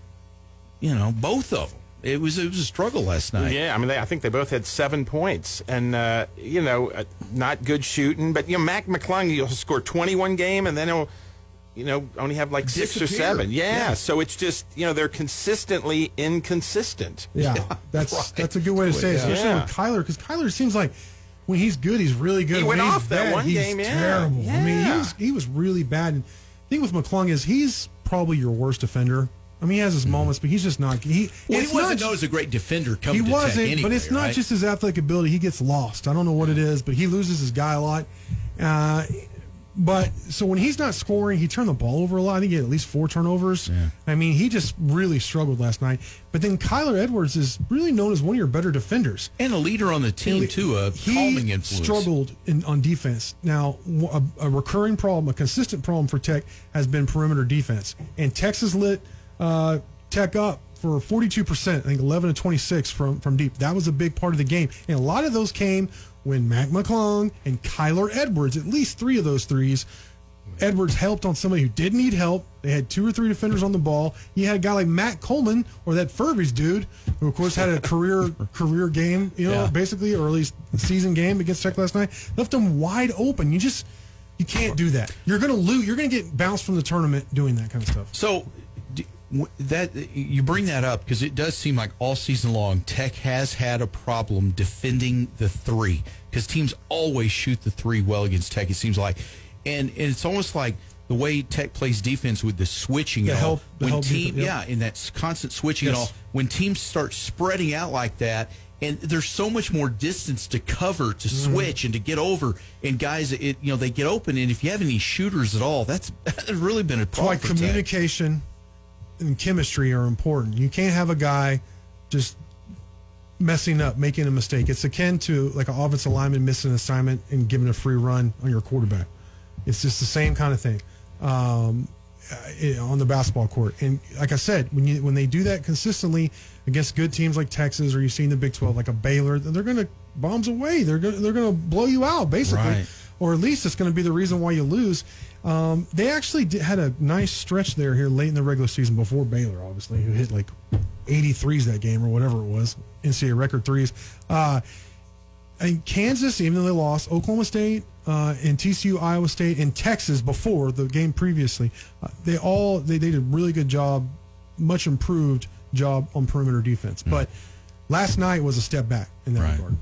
you know both of them. It was it was a struggle last night. Yeah, I mean, they, I think they both had seven points, and uh, you know, uh, not good shooting. But you know, Mac McClung, he'll score twenty-one game, and then he'll, you know, only have like six or seven. Yeah, Yeah. so it's just you know they're consistently inconsistent. Yeah, that's right. that's a good way to say it, especially Yeah. with Kyler, because Kyler seems like when he's good, he's really good. He when went he's off that bad, one he's game, yeah. terrible. I mean, he was he was really bad. And the thing with McClung is he's probably your worst defender. I mean, he has his moments, but he's just not. He Mm-hmm. Well, he wasn't known as a great defender he coming to wasn't, anyway, but it's not right? just his athletic ability. He gets lost. I don't know what it is, but he loses his guy a lot. Uh, but so when he's not scoring, he turned the ball over a lot. I think he had at least four turnovers. I mean, he just really struggled last night. But then Kyler Edwards is really known as one of your better defenders. and a leader on the team too, a he calming influence. struggled in, on defense. Now, a, a recurring problem, a consistent problem for Tech has been perimeter defense. And Texas lit uh, Tech up for 42%, I think 11 to 26 from, from deep. That was a big part of the game. And a lot of those came when Mac McClung and Kyler Edwards, at least three of those threes, Edwards helped on somebody who did need help. They had two or three defenders on the ball. You had a guy like Matt Coleman or that Furby's dude, who of course had a career career game, you know, Yeah. basically, or at least season game against Tech last night. Left them wide open. You just you can't do that. You're gonna lose. You're gonna get bounced from the tournament doing that kind of stuff. So d- w- that you bring that up because it does seem like all season long Tech has had a problem defending the three because teams always shoot the three well against Tech. It seems like, and, and it's almost like the way Tech plays defense with the switching The and all. help- the when help team, yeah, in that constant switching and Yes. all. When teams start spreading out like that. And there's so much more distance to cover, to Mm-hmm. switch, and to get over. And guys, it you know they get open. And if you have any shooters at all, that's, that's really been a It's why problem. for Tech. And chemistry are important. You can't have a guy just messing up, making a mistake. It's akin to like an offensive lineman missing an assignment and giving a free run on your quarterback. It's just the same kind of thing um, uh, on the basketball court. And like I said, when you when they do that consistently against good teams like Texas or you see in the Big Twelve like a Baylor, they're going to bombs away. They're gonna, they're going to blow you out basically, Right. Or at least it's going to be the reason why you lose. Um, they actually did, had a nice stretch there here late in the regular season before Baylor, obviously, who hit like 83s that game or whatever it was, NCAA record threes. Uh, and Kansas, even though they lost, Oklahoma State uh, and TCU, Iowa State, and Texas before the game previously, uh, they all they, they did a really good job, much improved job on perimeter defense. But last night was a step back in that Right. regard.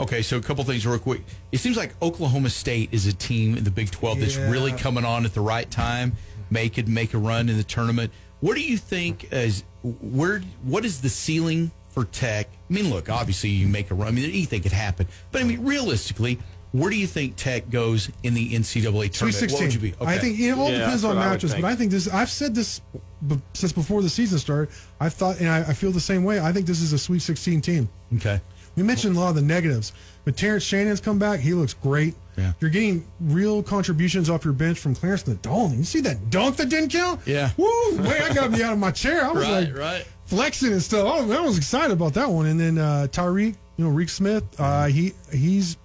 Okay, so a couple things real quick. It seems like Oklahoma State is a team in the Big 12 that's Yeah. really coming on at the right time, make it make a run in the tournament. What do you think is where what is the ceiling for Tech? I mean, look, obviously you make a run. I mean, anything could happen. But I mean, realistically, where do you think Tech goes in the NCAA tournament? Sweet What would you sixteen. be? I think it all Yeah, depends on what I matches, but I think this. I've said this b- since before the season started. I thought, and I, I feel the same way. I think this is a Sweet Sixteen team. Okay. We mentioned a lot of the negatives, but Terrence Shannon's come back. He looks great. Yeah. You're getting real contributions off your bench from Clarence Nadolny. You see that dunk that didn't count? Yeah. Woo! Way I got me out of my chair. I was Right, like right. flexing and stuff. I was, I was excited about that one. And then uh, Tyreek, you know, Reek Smith, uh, he he's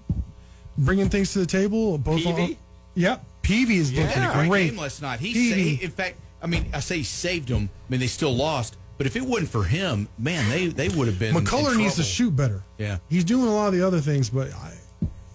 bringing things to the table. Both on, Peavy? Yep. Peavy is looking Had a great great. game last night. He, Peavy. sa- in fact, I mean, I say he saved them. I mean, they still lost. But if it wasn't for him, man, they they would have been. in McClung needs to shoot better. Yeah. He's doing a lot of the other things, but I,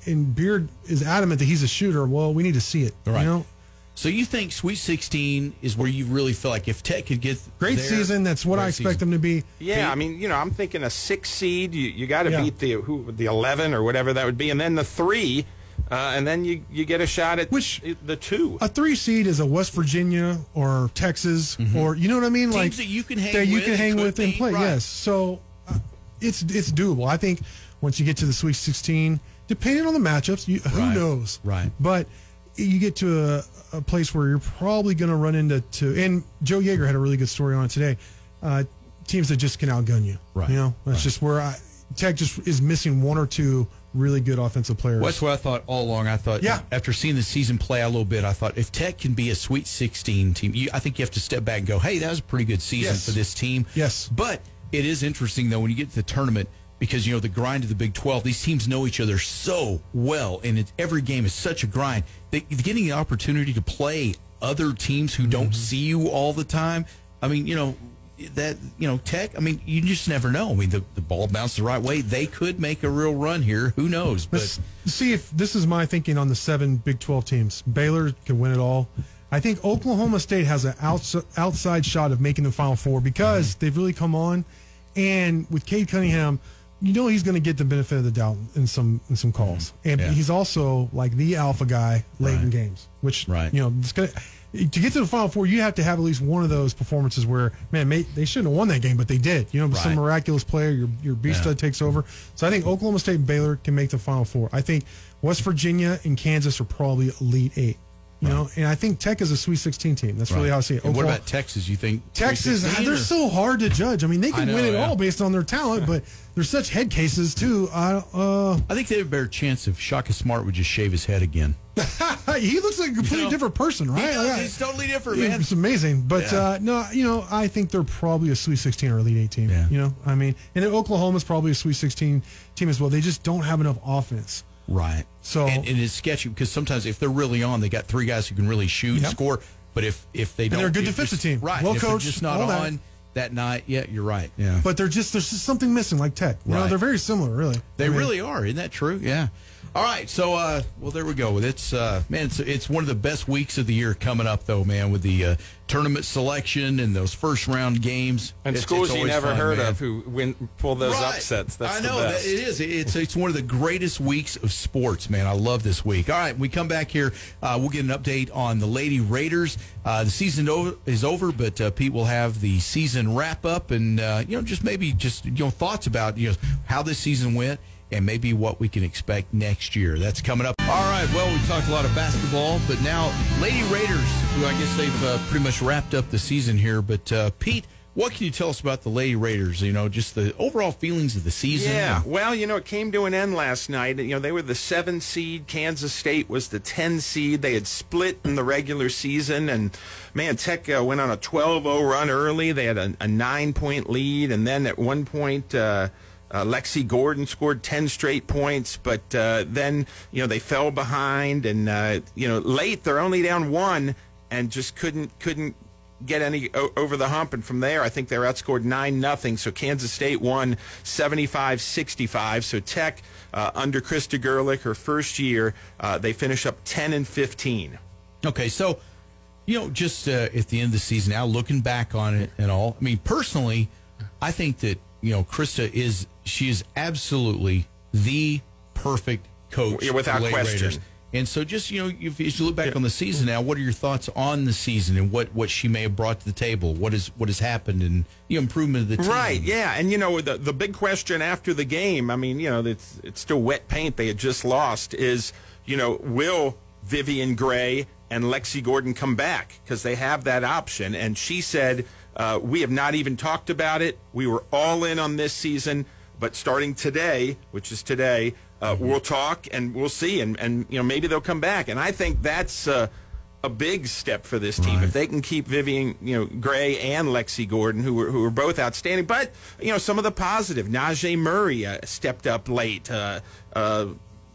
and Beard is adamant that he's a shooter. Well, we need to see it. Right. You know, So you think Sweet 16 is where you really feel like if Tech could get great there- season. That's what I expect season. them to be. Yeah, I mean, you know, I'm thinking a six seed. You, you got to Yeah. beat the who the eleven or whatever that would be, and then the three, uh, and then you you get a shot at Which- the two. A three seed is a West Virginia or Texas or you know what I mean, like Mm-hmm. that you can hang that you with can and hang with and play. right. Yes, so uh, it's it's doable. I think once you get to the Sweet 16, depending on the matchups, you, who Right. knows? Right. But you get to a, a place where you're probably going to run into to, and Joe Yeager had a really good story on it today. Uh, teams that just can outgun you. Right. You know, that's just where I, Tech just is missing one or two really good offensive players. Well, that's what I thought all along. I thought, Yeah. after seeing the season play a little bit, I thought if Tech can be a Sweet 16 team, you, I think you have to step back and go, hey, that was a pretty good season Yes. for this team. Yes. But it is interesting, though, when you get to the tournament, because, you know, the grind of the Big 12, these teams know each other so well, and every game is such a grind. They, getting the opportunity to play other teams who don't mm-hmm. see you all the time, I mean, you know, that you know tech i mean you just never know i mean the, the ball bounced the right way they could make a real run here who knows but Let's see if this is my thinking on the seven Big 12 teams. Baylor can win it all. I think Oklahoma State has an outs- outside shot of making the Final Four because they've really come on. And with Cade Cunningham, you know he's going to get the benefit of the doubt in some in some calls. Mm-hmm. And Yeah. he's also like the alpha guy late in games, which Right. you know it's going to get to the Final Four. You have to have at least one of those performances where man, may, they shouldn't have won that game, but they did. You know, some miraculous player, your your B Yeah. stud takes over. So I think Oklahoma State and Baylor can make the Final Four. I think West Virginia and Kansas are probably Elite Eight. You know, and I think Tech is a Sweet 16 team. That's really how I see it. What about Texas? You think Texas? They're or- so hard to judge. I mean, they can know, win it yeah. all based on their talent, but they're such head cases too. I, uh, I think they have a better chance if Shaka Smart would just shave his head again. he looks like a completely know, different person, right? Yeah. He's totally different, man. It's amazing, but Yeah. uh, no, you know, I think they're probably a Sweet 16 or Elite Eight team. Yeah. You know, I mean, and Oklahoma's probably a Sweet 16 team as well. They just don't have enough offense. Right. So- and, and it's sketchy because sometimes if they're really on, they got three guys who can really shoot and Yep. score. But if if they don't, they're a good defensive it's- team. right? Well coached, just not all that. on that night. Yeah, you're right. Yeah, But they're just there's just something missing, like Tech. You know, they're very similar, really. They I mean, really are. Isn't that true? Yeah. All right. So, uh, well, there we go. It's uh, man, it's it's one of the best weeks of the year coming up, though, man, with the uh, tournament selection and those first round games and It's- schools it's you never fun, heard man. of who win pull those Right. upsets. That's I know that it is. It's it's one of the greatest weeks of sports, man. I love this week. All right, we come back here. Uh, we'll get an update on the Lady Raiders. Uh, the season over, is over, but uh, Pete will have the season wrap up, and uh, you know, just maybe just you know thoughts about you know how this season went. And maybe what we can expect next year. That's coming up. All right. Well, we talked a lot of basketball, but now Lady Raiders, who I guess they've uh, pretty much wrapped up the season here. But uh, Pete, what can you tell us about the Lady Raiders? You know, just the overall feelings of the season. Yeah, well, you know, it came to an end last night. You know, they were the seven seed. Kansas State was the ten seed. They had split in the regular season, and man, Tech uh, went on a 12-0 run early. They had a, a nine-point lead, and then at one point. Uh, uh, Lexi Gordon scored 10 straight points, but uh, then, you know, they fell behind and, uh, you know, late they're only down one and just couldn't couldn't get any o- over the hump. And from there, I think they're outscored 9 nothing. So Kansas State won 75 65. So Tech, uh, under Krista Gerlich, her first year, uh, they finish up 10 and 15. Okay, so you know, just uh, at the end of the season, now looking back on it and all, I mean, personally, I think that you know Krista is she is absolutely the perfect coach, Yeah, without for the Lady question. Raiders. And so, just you know, if, as you look back on the season now, what are your thoughts on the season and what, what she may have brought to the table? What is what has happened and the improvement of the team? Right, yeah, and you know the the big question after the game. I mean, you know, it's it's still wet paint. They had just lost. Is you know, will Vivian Gray and Lexi Gordon come back because they have that option? And she said, uh, "We have not even talked about it. We were all in on this season, but starting today, which is today, uh, we'll talk and we'll see, and and you know maybe they'll come back. And I think that's." Uh, a big step for this team if they can keep Vivian, you know, Gray and Lexi Gordon, who were who were both outstanding. But you know, some of the positive. Najee Murray uh, stepped up late.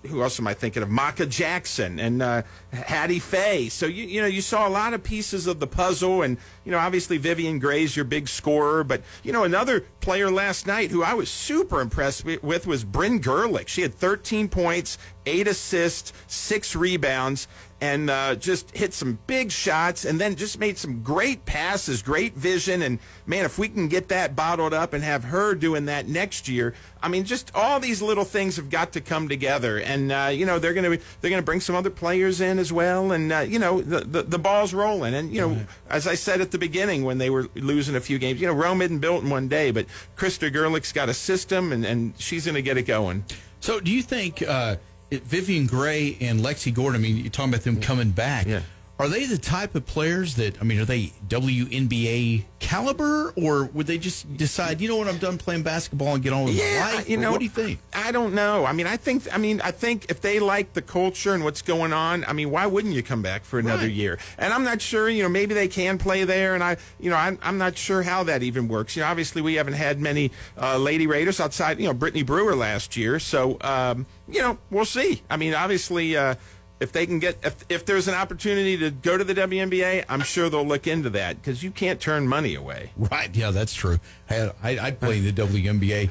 Who else am I thinking of? Maka Jackson and uh, Hattie Faye. So you you know you saw a lot of pieces of the puzzle, and you know obviously Vivian Gray's your big scorer, but you know another player last night who I was super impressed with was Bryn Gerlich. She had 13 points, eight assists, six rebounds and uh, just hit some big shots and then just made some great passes, great vision. And man, if we can get that bottled up and have her doing that next year, I mean, just all these little things have got to come together. And uh, you know, they're going to they're going to bring some other players in as well. And uh, you know, the, the the ball's rolling. And you know, as I said at the beginning when they were losing a few games, you know, Rome isn't built in one day, but Krista Gerlich's got a system, and, and she's going to get it going. So, do you think uh, Vivian Gray and Lexi Gordon? I mean, you're talking about them coming back. Yeah. Are they the type of players that I mean, are they WNBA caliber, or would they just decide, you know what, I'm done playing basketball and get on with my life? you know, what do you think? I don't know. I mean, I think, I mean, I think if they like the culture and what's going on, I mean, why wouldn't you come back for another Right. year? And I'm not sure. You know, maybe they can play there, and I, you know, I'm, I'm not sure how that even works. You know, obviously we haven't had many uh, Lady Raiders outside, you know, Brittany Brewer last year, so um, you know, we'll see. I mean, obviously. Uh, if they can get, if, if there's an opportunity to go to the WNBA, I'm sure they'll look into that because you can't turn money away. Right? Yeah, that's true. I, I, I'd play the WNBA.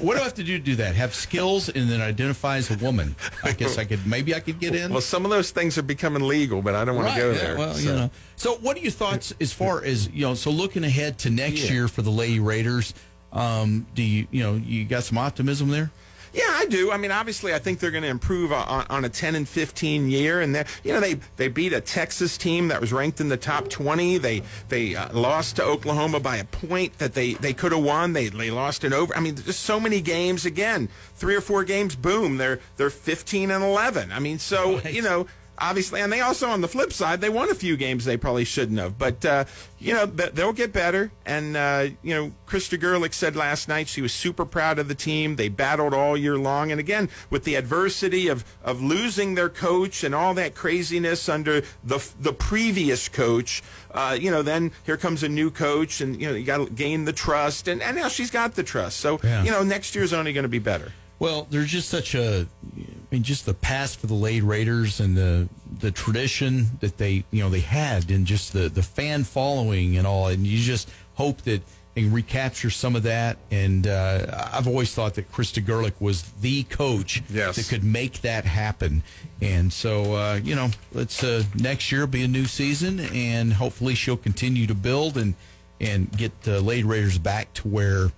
what do I have to do to do that? Have skills and then identify as a woman. I guess I could. Maybe I could get in. Well, some of those things are becoming legal, but I don't want Right, to go yeah, there. Well, so. you know. So, what are your thoughts as far as you know? So, looking ahead to next Yeah. year for the Lady Raiders, um, do you you know you got some optimism there? Yeah, I do. I mean, obviously, I think they're going to improve on, on a 10 and 15 year, and they you know they they beat a Texas team that was ranked in the top 20. They they uh, lost to Oklahoma by a point that they they could have won. They they lost it over. I mean, just so many games. Again, three or four games. Boom, they're they're 15 and 11. I mean, so Right. you know. Obviously, and they also, on the flip side, they won a few games they probably shouldn't have. But uh, you know, they'll get better. And uh, you know, Krista Gerlich said last night she was super proud of the team. They battled all year long, and again, with the adversity of of losing their coach and all that craziness under the the previous coach. Uh, you know, then here comes a new coach, and you know, you got to gain the trust, and and now she's got the trust. So Yeah. you know, next year's only going to be better. Well, there's just such a, I mean, just the past for the Lady Raiders and the the tradition that they you know they had, and just the the fan following and all, and you just hope that they can recapture some of that. And uh, I've always thought that Krista Gerlich was the coach Yes. that could make that happen. And so, uh, you know, let's uh, next year will be a new season, and hopefully she'll continue to build and and get the Lady Raiders back to where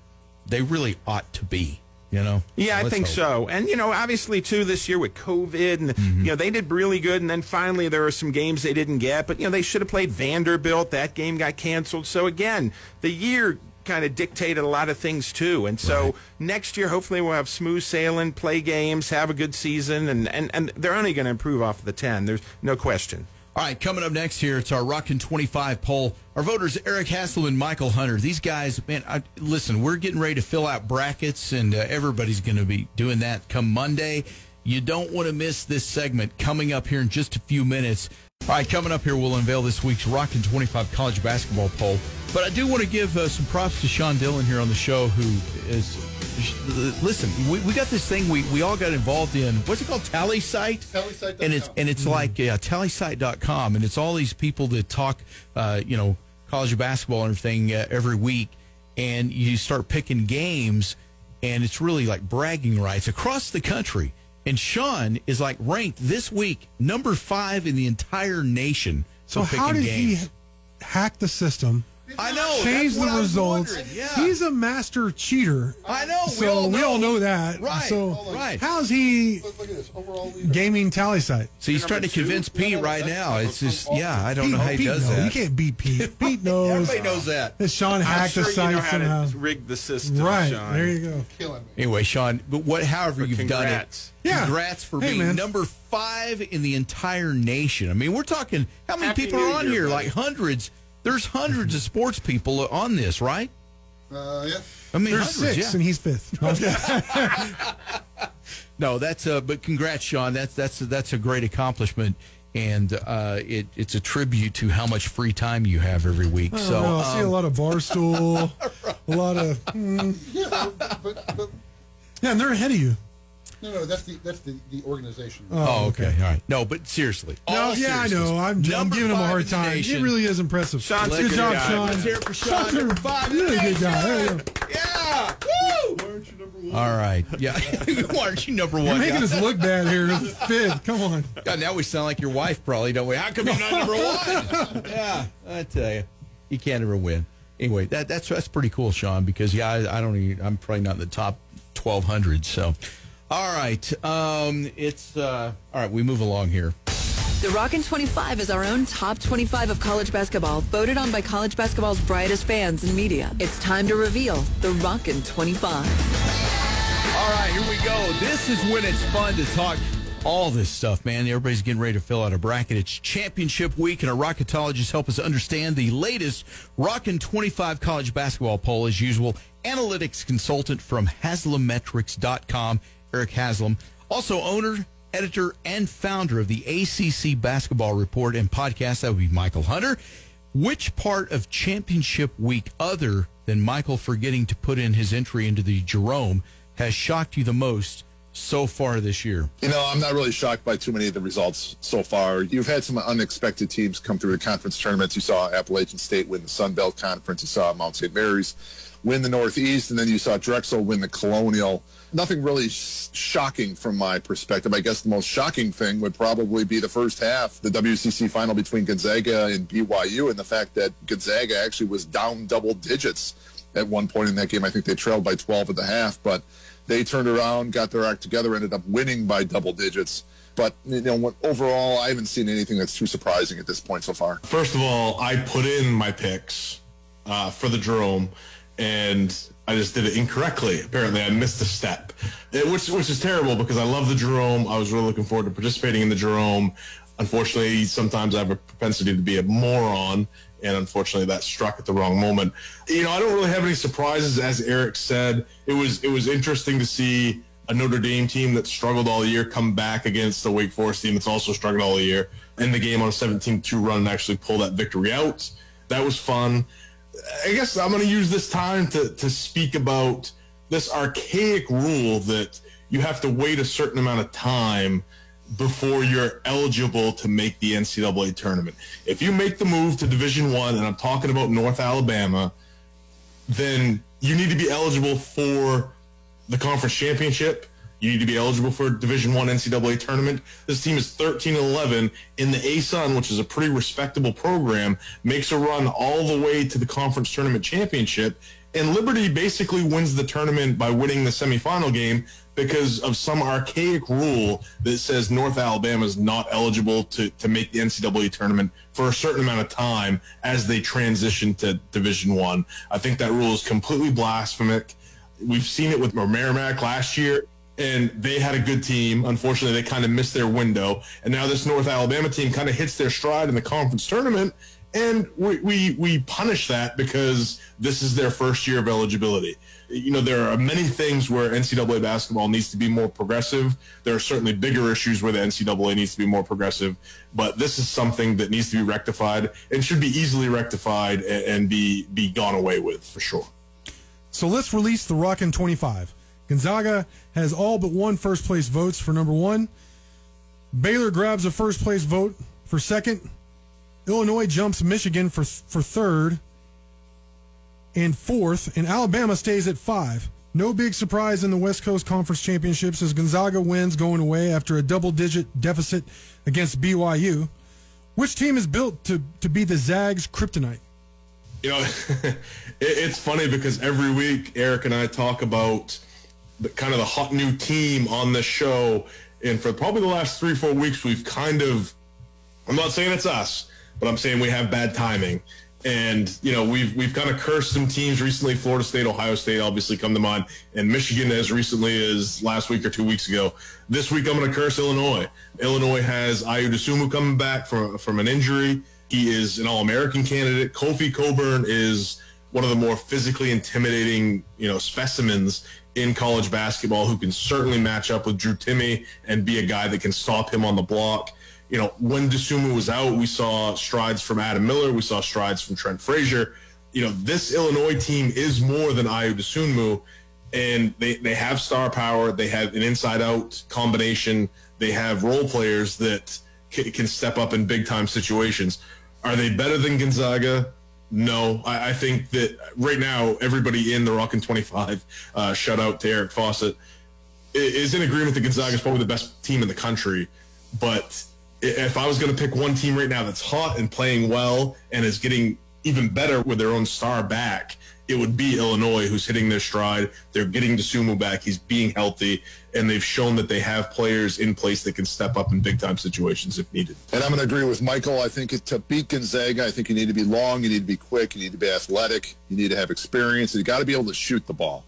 they really ought to be. You know? Yeah, I think hope. so. And you know, obviously too this year with COVID and mm-hmm. you know, they did really good and then finally there were some games they didn't get, but you know, they should have played Vanderbilt. That game got canceled. So again, the year kind of dictated a lot of things too. And so next year, hopefully, we'll have smooth sailing, play games, have a good season, and, and, and they're only going to improve off of the 10. There's no question. All right, coming up next here, it's our Rockin' 25 poll. Our voters, Eric Haslam and Michael Hunter. These guys, man, I, listen, we're getting ready to fill out brackets, and uh, everybody's going to be doing that come Monday. You don't want to miss this segment coming up here in just a few minutes. All right, coming up here, we'll unveil this week's Rockin' 25 college basketball poll. But I do want to give uh, some props to Sean Dillon here on the show, who is listen. We, we got this thing we, we all got involved in. What's it called? Tally site. TallySight.com. And it's and it's like yeah, tallysight.com, and it's all these people that talk, uh, you know, college basketball and everything uh, every week, and you start picking games, and it's really like bragging rights across the country. And Sean is like ranked this week number five in the entire nation. So for how picking did games. he hack the system? I know. change the results. Yeah. He's a master cheater. I know. So we all know that. Right. So right. how's he Look, look at this. Overall leader. gaming TallySight? So he's trying to convince Pete right now. It's just, yeah, I don't Pete, know how he Pete does knows. that. You can't beat Pete. Pete knows. Everybody knows that. that Sean I'm hacked sure the you know site how somehow. to rig the system, Right. Sean. There you go. Killing me. Anyway, Sean, but what, however But you've congrats. done it, Yeah. congrats for Hey, being man. number five in the entire nation. I mean, we're talking how many Happy people New are on Year, here? buddy. Like hundreds. There's hundreds of sports people on this, right? Uh, yeah. I mean, There's hundreds, six, yeah. and he's fifth. No, that's uh but congrats, Sean. That's that's that's a great accomplishment, and uh, it it's a tribute to how much free time you have every week. I so know, I see a um, lot of barstool, a lot of mm, Yeah, but, but, but yeah, and they're ahead of you. No, no, that's the that's the, the organization. Oh, oh okay. All right. No, but seriously. No, all yeah, I seriousness, know. I'm, I'm number giving him a five hard in the time. He nation. really is impressive. Sean's a good good job, guy. Sean. Let's hear it for Sean. Sean's Number a five in the really good nation. guy. There you go. Yeah. Woo! All right. Yeah. Why aren't you number You're one? making guy? us look bad here. Fifth. Come on. God, now we sound like your wife, probably, don't we? How come you're not number one? yeah, I tell you, you can't ever win. Anyway, that, that's that's pretty cool, Sean. Because yeah, I, I don't. Even, I'm probably not in the top 1,200. So, all right, um, it's uh, all right. We move along here. The Rockin' 25 is our own top 25 of college basketball, voted on by college basketball's brightest fans and media. It's time to reveal the Rockin' 25. All right, here we go. This is when it's fun to talk all this stuff, man. Everybody's getting ready to fill out a bracket. It's championship week, and our rocketologists help us understand the latest Rockin' 25 college basketball poll, as usual. Analytics consultant from HaslamMetrics.com, Eric Haslam. Also, owner, editor, and founder of the ACC Basketball Report and podcast. That would be Michael Hunter. Which part of championship week, other than Michael forgetting to put in his entry into the Jerome, has shocked you the most so far this year? You know, I'm not really shocked by too many of the results so far. You've had some unexpected teams come through the conference tournaments. You saw Appalachian State win the Sun Belt Conference. You saw Mount St. Mary's win the Northeast, and then you saw Drexel win the Colonial. Nothing really sh- shocking from my perspective. I guess the most shocking thing would probably be the first half, the WCC final between Gonzaga and BYU, and the fact that Gonzaga actually was down double digits at one point in that game. I think they trailed by 12 at the half, but they turned around, got their act together, ended up winning by double digits. But you know, overall, I haven't seen anything that's too surprising at this point so far. First of all, I put in my picks uh, for the Jerome, and I just did it incorrectly. Apparently, I missed a step, It- which which is terrible because I love the Jerome. I was really looking forward to participating in the Jerome. Unfortunately, sometimes I have a propensity to be a moron, and unfortunately, that struck at the wrong moment. You know, I don't really have any surprises, as Eric said. It was it was interesting to see a Notre Dame team that struggled all year come back against a Wake Forest team that's also struggled all year in the game on a 17-2 run and actually pull that victory out. That was fun. I guess I'm going to use this time to, to speak about this archaic rule that you have to wait a certain amount of time before you're eligible to make the NCAA tournament. If you make the move to Division One, and I'm talking about North Alabama, then you need to be eligible for the conference championship. You need to be eligible for a Division One NCAA tournament. This team is 13 and 11 in the ASUN, which is a pretty respectable program. Makes a run all the way to the conference tournament championship, And Liberty basically wins the tournament by winning the semifinal game because of some archaic rule that says North Alabama is not eligible to, to make the NCAA tournament for a certain amount of time as they transition to Division One. I. I think that rule is completely blasphemic. We've seen it with Merrimack last year, and they had a good team. Unfortunately, they kind of missed their window. And now this North Alabama team kind of hits their stride in the conference tournament, and we, we, we punish that because this is their first year of eligibility you know, there are many things where NCAA basketball needs to be more progressive. There are certainly bigger issues where the NCAA needs to be more progressive, but this is something that needs to be rectified and should be easily rectified and, and be be gone away with for sure. So let's release the Rockin' 25. Gonzaga has all but one first place votes for number one. Baylor grabs a first place vote for second. Illinois jumps Michigan for for third and fourth, and Alabama stays at five. No big surprise in the West Coast Conference Championships as Gonzaga wins going away after a double digit deficit against BYU. Which team is built to, to be the Zags kryptonite? You know, it, it's funny because every week Eric and I talk about the kind of the hot new team on this show. And for probably the last three, four weeks, we've kind of, I'm not saying it's us, but I'm saying we have bad timing. And you know we've we've kind of cursed some teams recently. Florida State, Ohio State, obviously come to mind, and Michigan as recently as last week or two weeks ago. This week I'm going to curse Illinois. Illinois has Dosunmu coming back from from an injury. He is an All-American candidate. Kofi Cockburn is one of the more physically intimidating you know specimens in college basketball who can certainly match up with Drew Timme and be a guy that can stop him on the block you know, when Dosunmu was out, we saw strides from Adam Miller. We saw strides from Trent Frazier. You know, this Illinois team is more than Ayo Dosunmu, and they, they have star power. They have an inside-out combination. They have role players that can step up in big-time situations. Are they better than Gonzaga? No, I, I think that right now everybody in the Rockin' 25, uh, shout out to Eric Fawcett, is in agreement that Gonzaga is probably the best team in the country. But if I was going to pick one team right now that's hot and playing well and is getting even better with their own star back, it would be Illinois, who's hitting their stride. They're getting Dosunmu back. He's being healthy, and they've shown that they have players in place that can step up in big time situations if needed. And I'm going to agree with Michael. I think to beat Gonzaga, I think you need to be long, you need to be quick, you need to be athletic, you need to have experience, you got to be able to shoot the ball.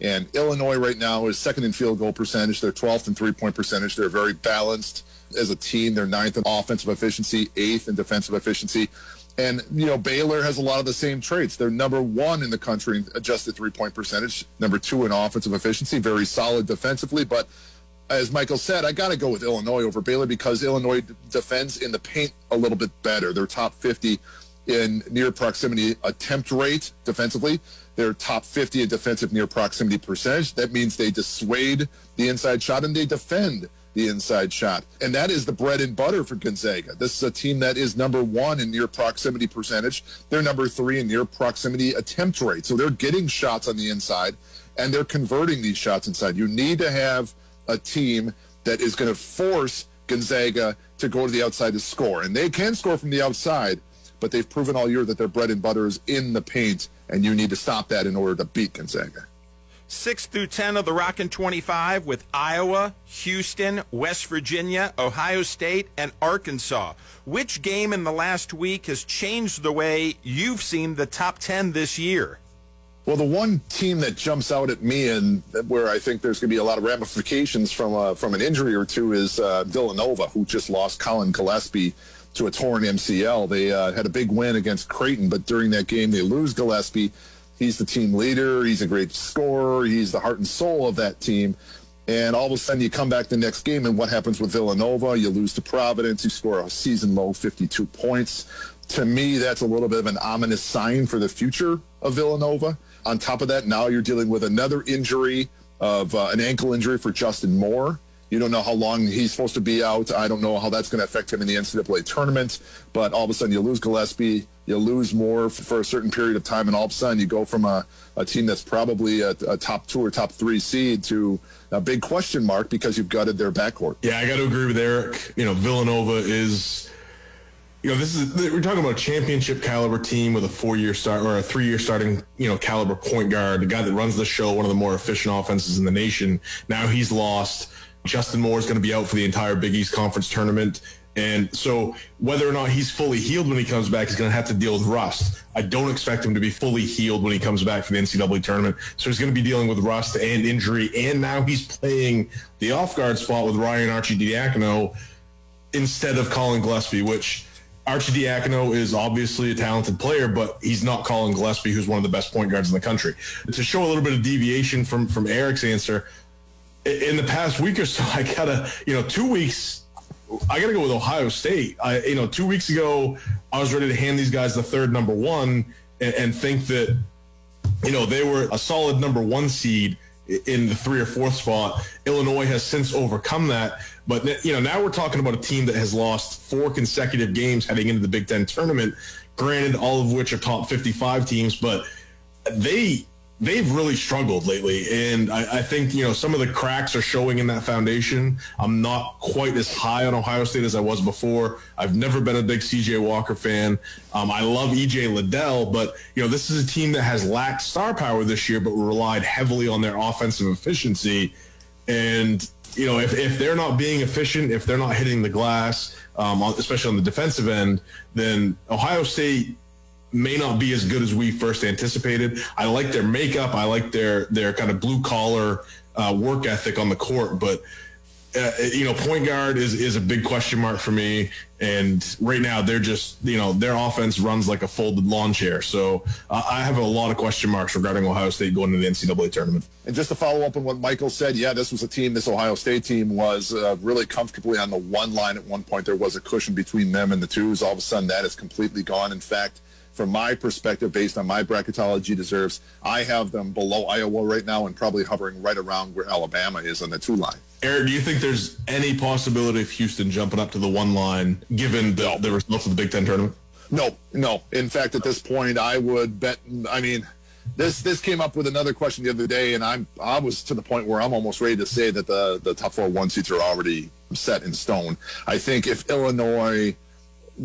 And Illinois right now is second in field goal percentage. They're 12th in three point percentage. They're very balanced as a team. They're ninth in offensive efficiency, eighth in defensive efficiency. And, you know, Baylor has a lot of the same traits. They're number one in the country in adjusted three point percentage, number two in offensive efficiency, very solid defensively. But as Michael said, I got to go with Illinois over Baylor because Illinois defends in the paint a little bit better. They're top 50 in near proximity attempt rate defensively. They're top 50 in defensive near proximity percentage. That means they dissuade the inside shot and they defend the inside shot. And that is the bread and butter for Gonzaga. This is a team that is number one in near proximity percentage. They're number three in near proximity attempt rate. So they're getting shots on the inside and they're converting these shots inside. You need to have a team that is going to force Gonzaga to go to the outside to score. And they can score from the outside, but they've proven all year that their bread and butter is in the paint, and you need to stop that in order to beat Gonzaga. 6 through 10 of the Rockin' 25 with Iowa, Houston, West Virginia, Ohio State, and Arkansas. Which game in the last week has changed the way you've seen the top 10 this year? Well, the one team that jumps out at me and where I think there's going to be a lot of ramifications from uh, from an injury or two is uh, Villanova, who just lost Collin Gillespie to a torn MCL. They uh, had a big win against Creighton, but during that game they lose Gillespie. He's the team leader. He's a great scorer. He's the heart and soul of that team. And all of a sudden, you come back the next game, and what happens with Villanova? You lose to Providence. You score a season low 52 points. To me, that's a little bit of an ominous sign for the future of Villanova. On top of that, now you're dealing with another injury of uh, an ankle injury for Justin Moore. You don't know how long he's supposed to be out. I don't know how that's going to affect him in the NCAA tournament. But all of a sudden, you lose Gillespie, you lose more for a certain period of time, and all of a sudden, you go from a, a team that's probably a, a top two or top three seed to a big question mark because you've gutted their backcourt. Yeah, I got to agree with Eric. You know, Villanova is you know, this is we're talking about a championship caliber team with a four-year start or a three-year starting, you know, caliber point guard, the guy that runs the show, one of the more efficient offenses in the nation. Now he's lost. Justin Moore is going to be out for the entire Big East Conference tournament. And so whether or not he's fully healed when he comes back, he's going to have to deal with rust. I don't expect him to be fully healed when he comes back for the NCAA tournament. So he's going to be dealing with rust and injury. And now he's playing the off guard spot with Ryan Arcidiacono instead of Collin Gillespie, which Arcidiacono is obviously a talented player, but he's not Collin Gillespie, who's one of the best point guards in the country. To show a little bit of deviation from from Eric's answer, in the past week or so, I gotta, you know, two weeks I got to go with Ohio State. I, you know, two weeks ago, I was ready to hand these guys the third number one and, and think that, you know, they were a solid number one seed in the three or fourth spot. Illinois has since overcome that. But, you know, now we're talking about a team that has lost four consecutive games heading into the Big Ten tournament. Granted, all of which are top 55 teams, but they they've really struggled lately. And I, I, think, you know, some of the cracks are showing in that foundation. I'm not quite as high on Ohio State as I was before. I've never been a big CJ Walker fan. Um, I love EJ Liddell, but, you know, this is a team that has lacked star power this year, but relied heavily on their offensive efficiency. And, you know, if, if they're not being efficient, if they're not hitting the glass, um, especially on the defensive end, then Ohio State may not be as good as we first anticipated. I like their makeup. I like their their kind of blue collar uh, work ethic on the court, but uh, you know, point guard is is a big question mark for me. And right now, they're just you know their offense runs like a folded lawn chair. So uh, I have a lot of question marks regarding Ohio State going to the NCAA tournament. And just to follow up on what Michael said, yeah, this was a team. This Ohio State team was uh, really comfortably on the one line at one point. There was a cushion between them and the twos. All of a sudden, that is completely gone. In fact from my perspective, based on my bracketology deserves, I have them below Iowa right now and probably hovering right around where Alabama is on the two line. Eric, do you think there's any possibility of Houston jumping up to the one line given the, no. the results of the Big Ten tournament? No, no. In fact, at this point, I would bet. I mean, this this came up with another question the other day, and I'm I was to the point where I'm almost ready to say that the the top four one seats are already set in stone. I think if Illinois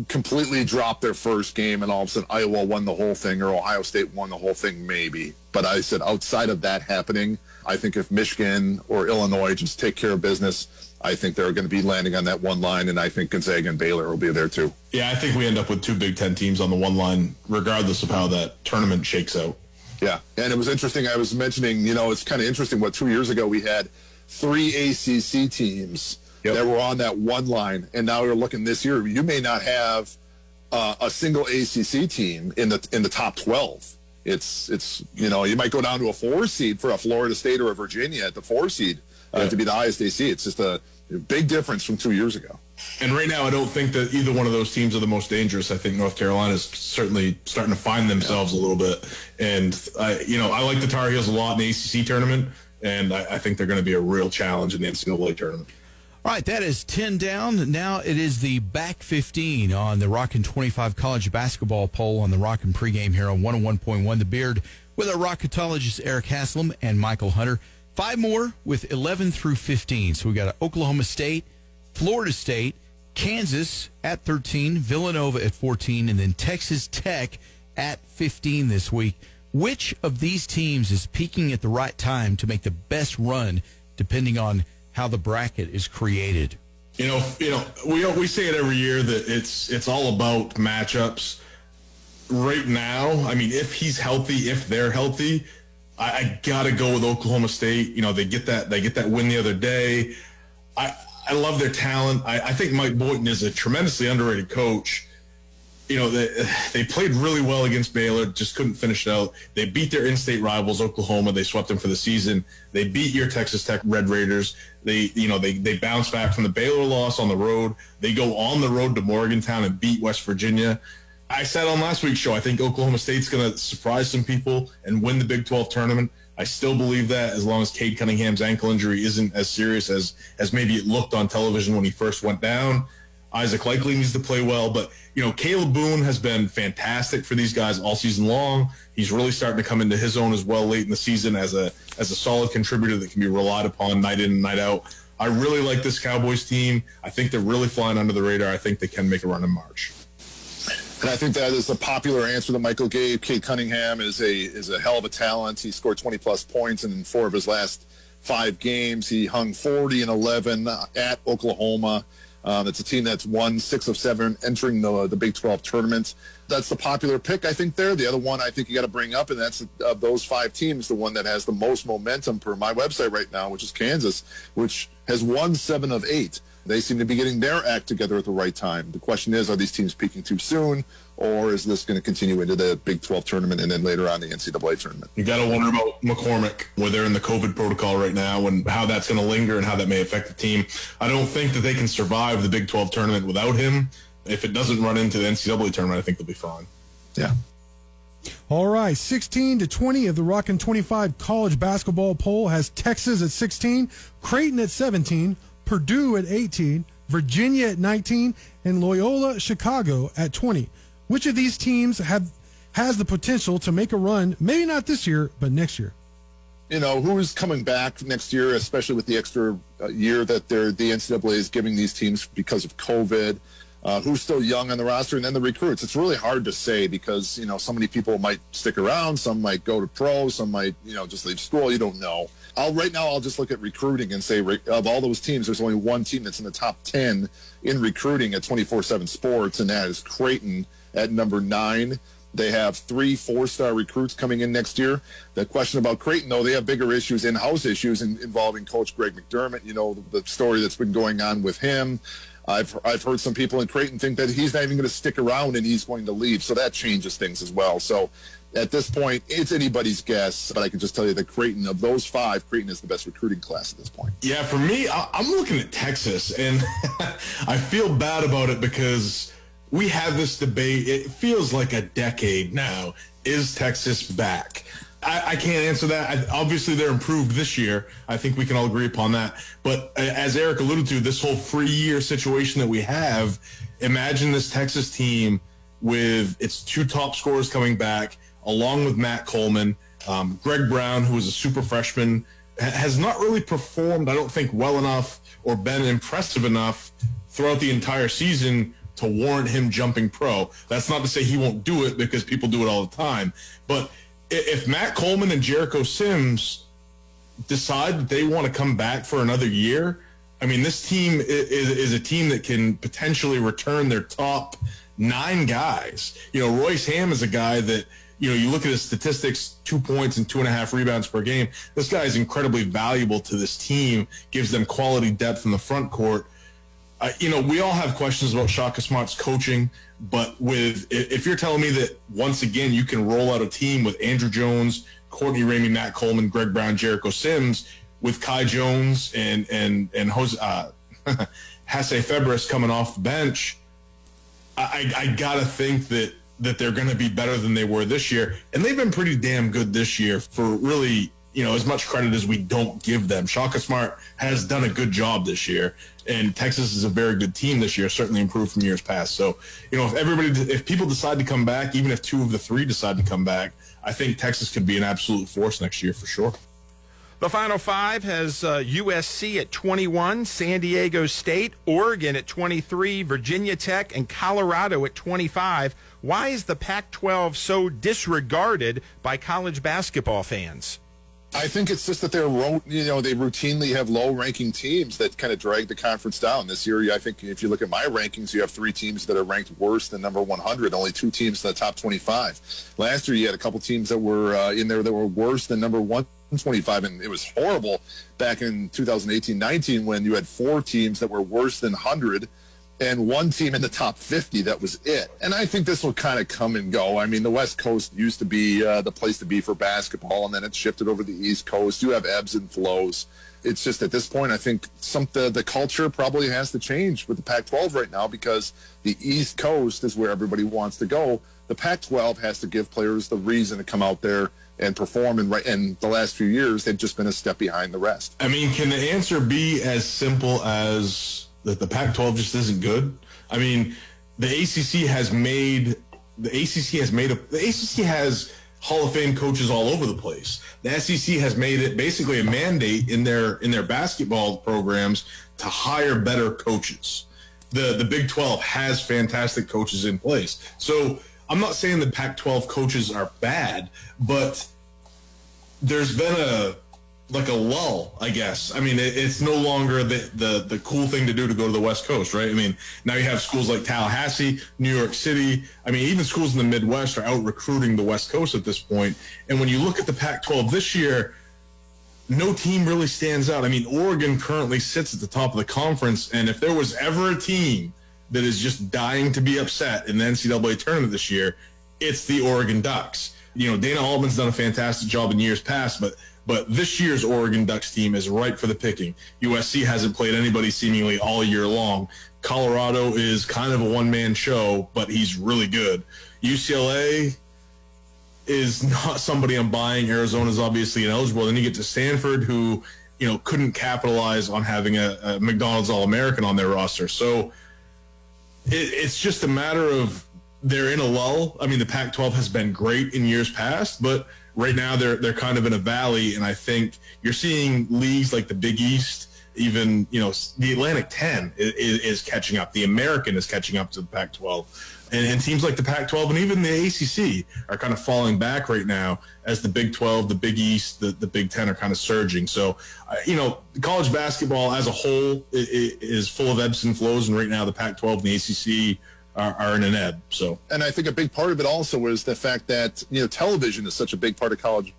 completely dropped their first game and all of a sudden Iowa won the whole thing or Ohio State won the whole thing, maybe. But I said outside of that happening, I think if Michigan or Illinois just take care of business, I think they're going to be landing on that one line, and I think Gonzaga and Baylor will be there too. Yeah, I think we end up with two Big Ten teams on the one line, regardless of how that tournament shakes out. Yeah, and it was interesting. I was mentioning, you know, it's kind of interesting. What two years ago we had three ACC teams yep. that were on that one line. And now you're looking this year, you may not have uh, a single ACC team in the in the top 12. It's it's you know you might go down to a four seed for a Florida State or a Virginia at the four seed uh, yeah. to be the highest AC. It's just a big difference from two years ago. And right now, I don't think that either one of those teams are the most dangerous. I think North Carolina is certainly starting to find themselves yeah. a little bit. And I, you know, I like the Tar Heels a lot in the ACC tournament, and I, I think they're going to be a real challenge in the NCAA tournament. All right, that is 10 down. Now it is the back 15 on the Rockin' 25 college basketball poll on the Rockin' pregame here on 101.1 The Beard with our rocketologist Eric Haslam and Michael Hunter. Five more with 11 through 15. So we got Oklahoma State, Florida State, Kansas at 13, Villanova at 14, and then Texas Tech at 15 this week. Which of these teams is peaking at the right time to make the best run, depending on how the bracket is created. You know, you know, we we say it every year that it's it's all about matchups. Right now, I mean, if he's healthy, if they're healthy, I, I gotta go with Oklahoma State. You know, they get that they get that win the other day. I I love their talent. I, I think Mike Boynton is a tremendously underrated coach you know, they, they played really well against Baylor, just couldn't finish it out. They beat their in-state rivals, Oklahoma. They swept them for the season. They beat your Texas Tech Red Raiders. They, you know, they, they bounced back from the Baylor loss on the road. They go on the road to Morgantown and beat West Virginia. I said on last week's show, I think Oklahoma State's going to surprise some people and win the Big 12 tournament. I still believe that as long as Cade Cunningham's ankle injury isn't as serious as, as maybe it looked on television when he first went down. Isaac Likekele needs to play well, but you know, Kalib Boone has been fantastic for these guys all season long. He's really starting to come into his own as well late in the season as a as a solid contributor that can be relied upon night in and night out. I really like this Cowboys team. I think they're really flying under the radar. I think they can make a run in March. And I think that is a popular answer that Michael gave. Cade Cunningham is a is a hell of a talent. He scored 20 plus points in four of his last five games. He hung 40 and 11 at Oklahoma. Um, it's a team that's won six of seven entering the the Big 12 tournament. That's the popular pick, I think. There, the other one I think you got to bring up, and that's of those five teams, the one that has the most momentum per my website right now, which is Kansas, which has won seven of eight. They seem to be getting their act together at the right time. The question is, are these teams peaking too soon, or is this going to continue into the Big 12 tournament and then later on the NCAA tournament? You got to wonder about McCormack, where they're in the COVID protocol right now, and how that's going to linger and how that may affect the team. I don't think that they can survive the Big 12 tournament without him. If it doesn't run into the NCAA tournament, I think they'll be fine. Yeah. All right, 16 to 20 of the Rockin' 25 college basketball poll has Texas at 16, Creighton at 17, Purdue at 18, Virginia at 19, and Loyola Chicago at 20. Which of these teams have has the potential to make a run? Maybe not this year, but next year. You know who's coming back next year, especially with the extra uh, year that they're, the NCAA is giving these teams because of COVID. Uh, who's still young on the roster, and then the recruits. It's really hard to say because you know so many people might stick around, some might go to pro, some might you know just leave school. You don't know. I'll right now I'll just look at recruiting and say of all those teams, there's only one team that's in the top ten in recruiting at 24/7 Sports, and that is Creighton at number nine. They have three four-star recruits coming in next year. The question about Creighton, though, they have bigger issues, in-house issues in, involving Coach Greg McDermott. You know the, the story that's been going on with him. I've I've heard some people in Creighton think that he's not even going to stick around and he's going to leave, so that changes things as well. So at this point, it's anybody's guess, but I can just tell you that Creighton, of those five, Creighton is the best recruiting class at this point. Yeah, for me, I'm looking at Texas, and I feel bad about it because we have this debate. It feels like a decade now. Is Texas back? I, I can't answer that. I, obviously, they're improved this year. I think we can all agree upon that. But uh, as Eric alluded to, this whole free year situation that we have, imagine this Texas team with its two top scorers coming back, along with Matt Coleman. Um, Greg Brown, who is a super freshman, ha- has not really performed, I don't think, well enough or been impressive enough throughout the entire season to warrant him jumping pro. That's not to say he won't do it because people do it all the time. But if Matt Coleman and Jericho Sims decide that they want to come back for another year, I mean, this team is, is a team that can potentially return their top nine guys. You know, Royce Hamm is a guy that, you know, you look at his statistics, two points and two and a half rebounds per game. This guy is incredibly valuable to this team, gives them quality depth in the front court. You know, we all have questions about Shaka Smart's coaching, but with if you're telling me that once again you can roll out a team with Andrew Jones, Courtney Ramey, Matt Coleman, Greg Brown, Jericho Sims, with Kai Jones and and and Jose uh, Febres coming off the bench, I, I gotta think that that they're going to be better than they were this year, and they've been pretty damn good this year for really you know as much credit as we don't give them. Shaka Smart has done a good job this year, and Texas is a very good team this year, certainly improved from years past. So you know if everybody if people decide to come back, even if two of the three decide to come back, I think Texas could be an absolute force next year for sure. The Final Five has uh, USC at 21, San Diego State, Oregon at 23, Virginia Tech, and Colorado at 25. Why is the Pac 12 so disregarded by college basketball fans? I think it's just that they're, you know, they routinely have low-ranking teams that kind of drag the conference down. This year, I think if you look at my rankings, you have three teams that are ranked worse than number 100. Only two teams in the top 25. Last year, you had a couple teams that were uh, in there that were worse than number 125, and it was horrible back in 2018-19 when you had four teams that were worse than 100 and one team in the top 50 that was it. And i think this will kind of come and go. I mean the west coast used to be uh, the place to be for basketball and then it shifted over to the east coast. You have ebbs and flows. It's just at this point i think some the, the culture probably has to change with the pac 12 right now because the east coast is where everybody wants to go. The pac 12 has to give players the reason to come out there and perform and right and the last few years they've just been a step behind the rest. I mean, can the answer be as simple as that the Pac-12 just isn't good? I mean, the ACC has made the ACC has made a the ACC has Hall of Fame coaches all over the place. The SEC has made it basically a mandate in their in their basketball programs to hire better coaches. the the Big 12 has fantastic coaches in place. So I'm not saying the Pac-12 coaches are bad, but there's been a like a lull, I guess. I mean, it, it's no longer the, the the cool thing to do to go to the West Coast, right? I mean, now you have schools like Tallahassee, New York City. I mean, even schools in the Midwest are out recruiting the West Coast at this point. And when you look at the Pac-12 this year, no team really stands out. I mean, Oregon currently sits at the top of the conference, and if there was ever a team that is just dying to be upset in the NCAA tournament this year, it's the Oregon Ducks. You know, Dana Altman's done a fantastic job in years past, but but this year's Oregon Ducks team is ripe for the picking. USC hasn't played anybody seemingly all year long. Colorado is kind of a one man show, but he's really good. UCLA is not somebody I'm buying. Arizona's obviously ineligible. Then you get to Stanford, who you know couldn't capitalize on having a, a McDonald's All American on their roster. So it, it's just a matter of they're in a lull. I mean, the Pac-12 has been great in years past, but right now they're they're kind of in a valley, and I think you're seeing leagues like the Big East, even you know the Atlantic 10 is, is catching up. The American is catching up to the Pac-12, and, and teams like the Pac-12 and even the ACC are kind of falling back right now as the Big 12, the Big East, the, the Big 10 are kind of surging. So, uh, you know, college basketball as a whole is, is full of ebbs and flows, and right now the Pac-12 and the ACC are, are in an ebb. So, and I think a big part of it also is the fact that you know television is such a big part of college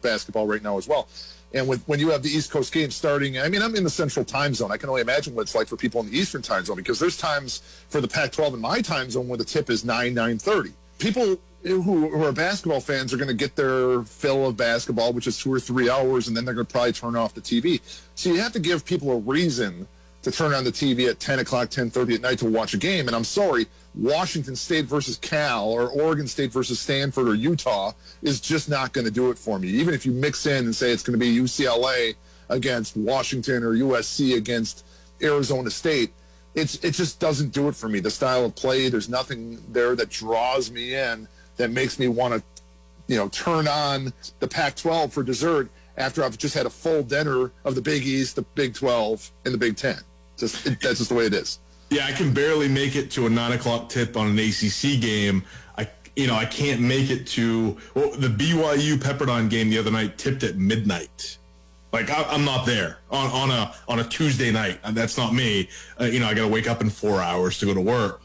basketball right now as well. And with, when you have the East Coast games starting, I mean, I'm in the Central Time Zone. I can only imagine what it's like for people in the Eastern Time Zone because there's times for the Pac-12 in my time zone where the tip is nine nine thirty. People who, who are basketball fans are going to get their fill of basketball, which is two or three hours, and then they're going to probably turn off the TV. So you have to give people a reason to turn on the TV at 10 o'clock, 10:30 at night to watch a game. And I'm sorry, Washington State versus Cal or Oregon State versus Stanford or Utah is just not going to do it for me. Even if you mix in and say it's going to be UCLA against Washington or USC against Arizona State, it's it just doesn't do it for me. The style of play, there's nothing there that draws me in that makes me want to, you know, turn on the Pac-12 for dessert after I've just had a full dinner of the Big East, the Big 12, and the Big 10. Just it, that's just the way it is. Yeah, I can barely make it to a nine o'clock tip on an ACC game. I, you know, I can't make it to well, the BYU Pepperdine game the other night tipped at midnight. Like I, I'm not there on, on a on a Tuesday night. That's not me. Uh, you know, I got to wake up in four hours to go to work.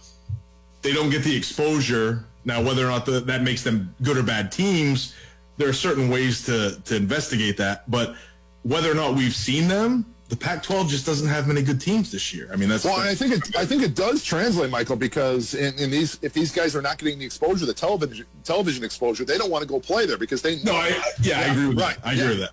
They don't get the exposure now. Whether or not the, that makes them good or bad teams, there are certain ways to to investigate that. But whether or not we've seen them, the Pac-12 just doesn't have many good teams this year. I mean, that's well. I think it. I think it does translate, Michael, because in, in these, if these guys are not getting the exposure, the television television exposure, they don't want to go play there because they. No, I, yeah, I agree with right. that. I agree with that.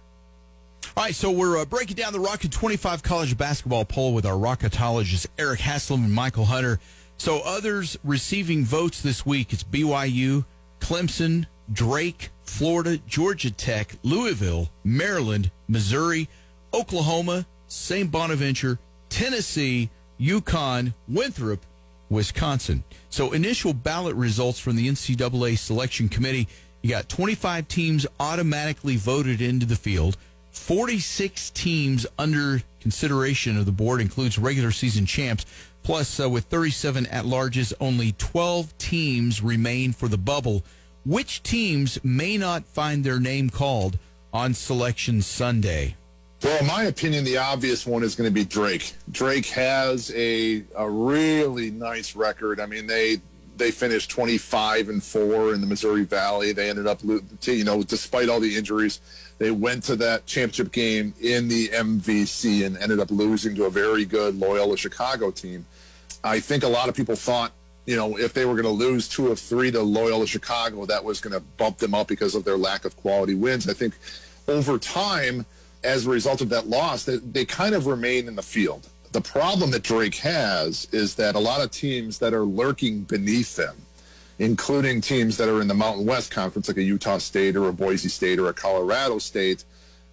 All right, so we're uh, breaking down the Rockin' 25 college basketball poll with our rocketologists Eric Haslam and Michael Hunter. So others receiving votes this week, it's BYU, Clemson, Drake, Florida, Georgia Tech, Louisville, Maryland, Missouri, Oklahoma, St. Bonaventure, Tennessee, UConn, Winthrop, Wisconsin. So initial ballot results from the NCAA selection committee, you got 25 teams automatically voted into the field. 46 teams under consideration of the board includes regular season champs. Plus, uh, with 37 at larges, only 12 teams remain for the bubble. Which teams may not find their name called on Selection Sunday? Well, in my opinion, the obvious one is going to be Drake. Drake has a a really nice record. I mean, they they finished 25 and 4 in the Missouri Valley. They ended up you know, despite all the injuries, they went to that championship game in the MVC and ended up losing to a very good Loyola Chicago team. I think a lot of people thought, you know, if they were going to lose two of three to Loyola Chicago, that was going to bump them up because of their lack of quality wins. I think over time, as a result of that loss, they, they kind of remain in the field. The problem that Drake has is that a lot of teams that are lurking beneath them, including teams that are in the Mountain West Conference, like a Utah State or a Boise State or a Colorado State,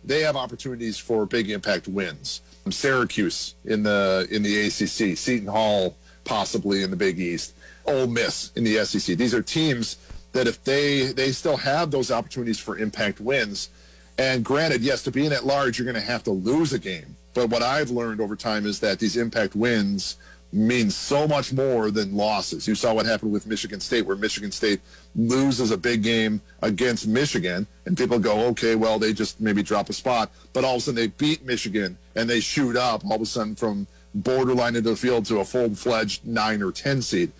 they have opportunities for big impact wins. Syracuse in the in the ACC, Seton Hall possibly in the Big East, Ole Miss in the SEC. These are teams that if they they still have those opportunities for impact wins. And granted, yes, to be in at large, you're going to have to lose a game. But what I've learned over time is that these impact wins mean so much more than losses. You saw what happened with Michigan State, where Michigan State loses a big game against Michigan, and people go, okay, well, they just maybe drop a spot. But all of a sudden they beat Michigan and they shoot up all of a sudden from borderline into the field to a full fledged nine or 10 seed.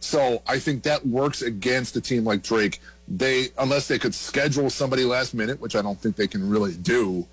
So I think that works against a team like Drake. They, unless they could schedule somebody last minute, which I don't think they can really do,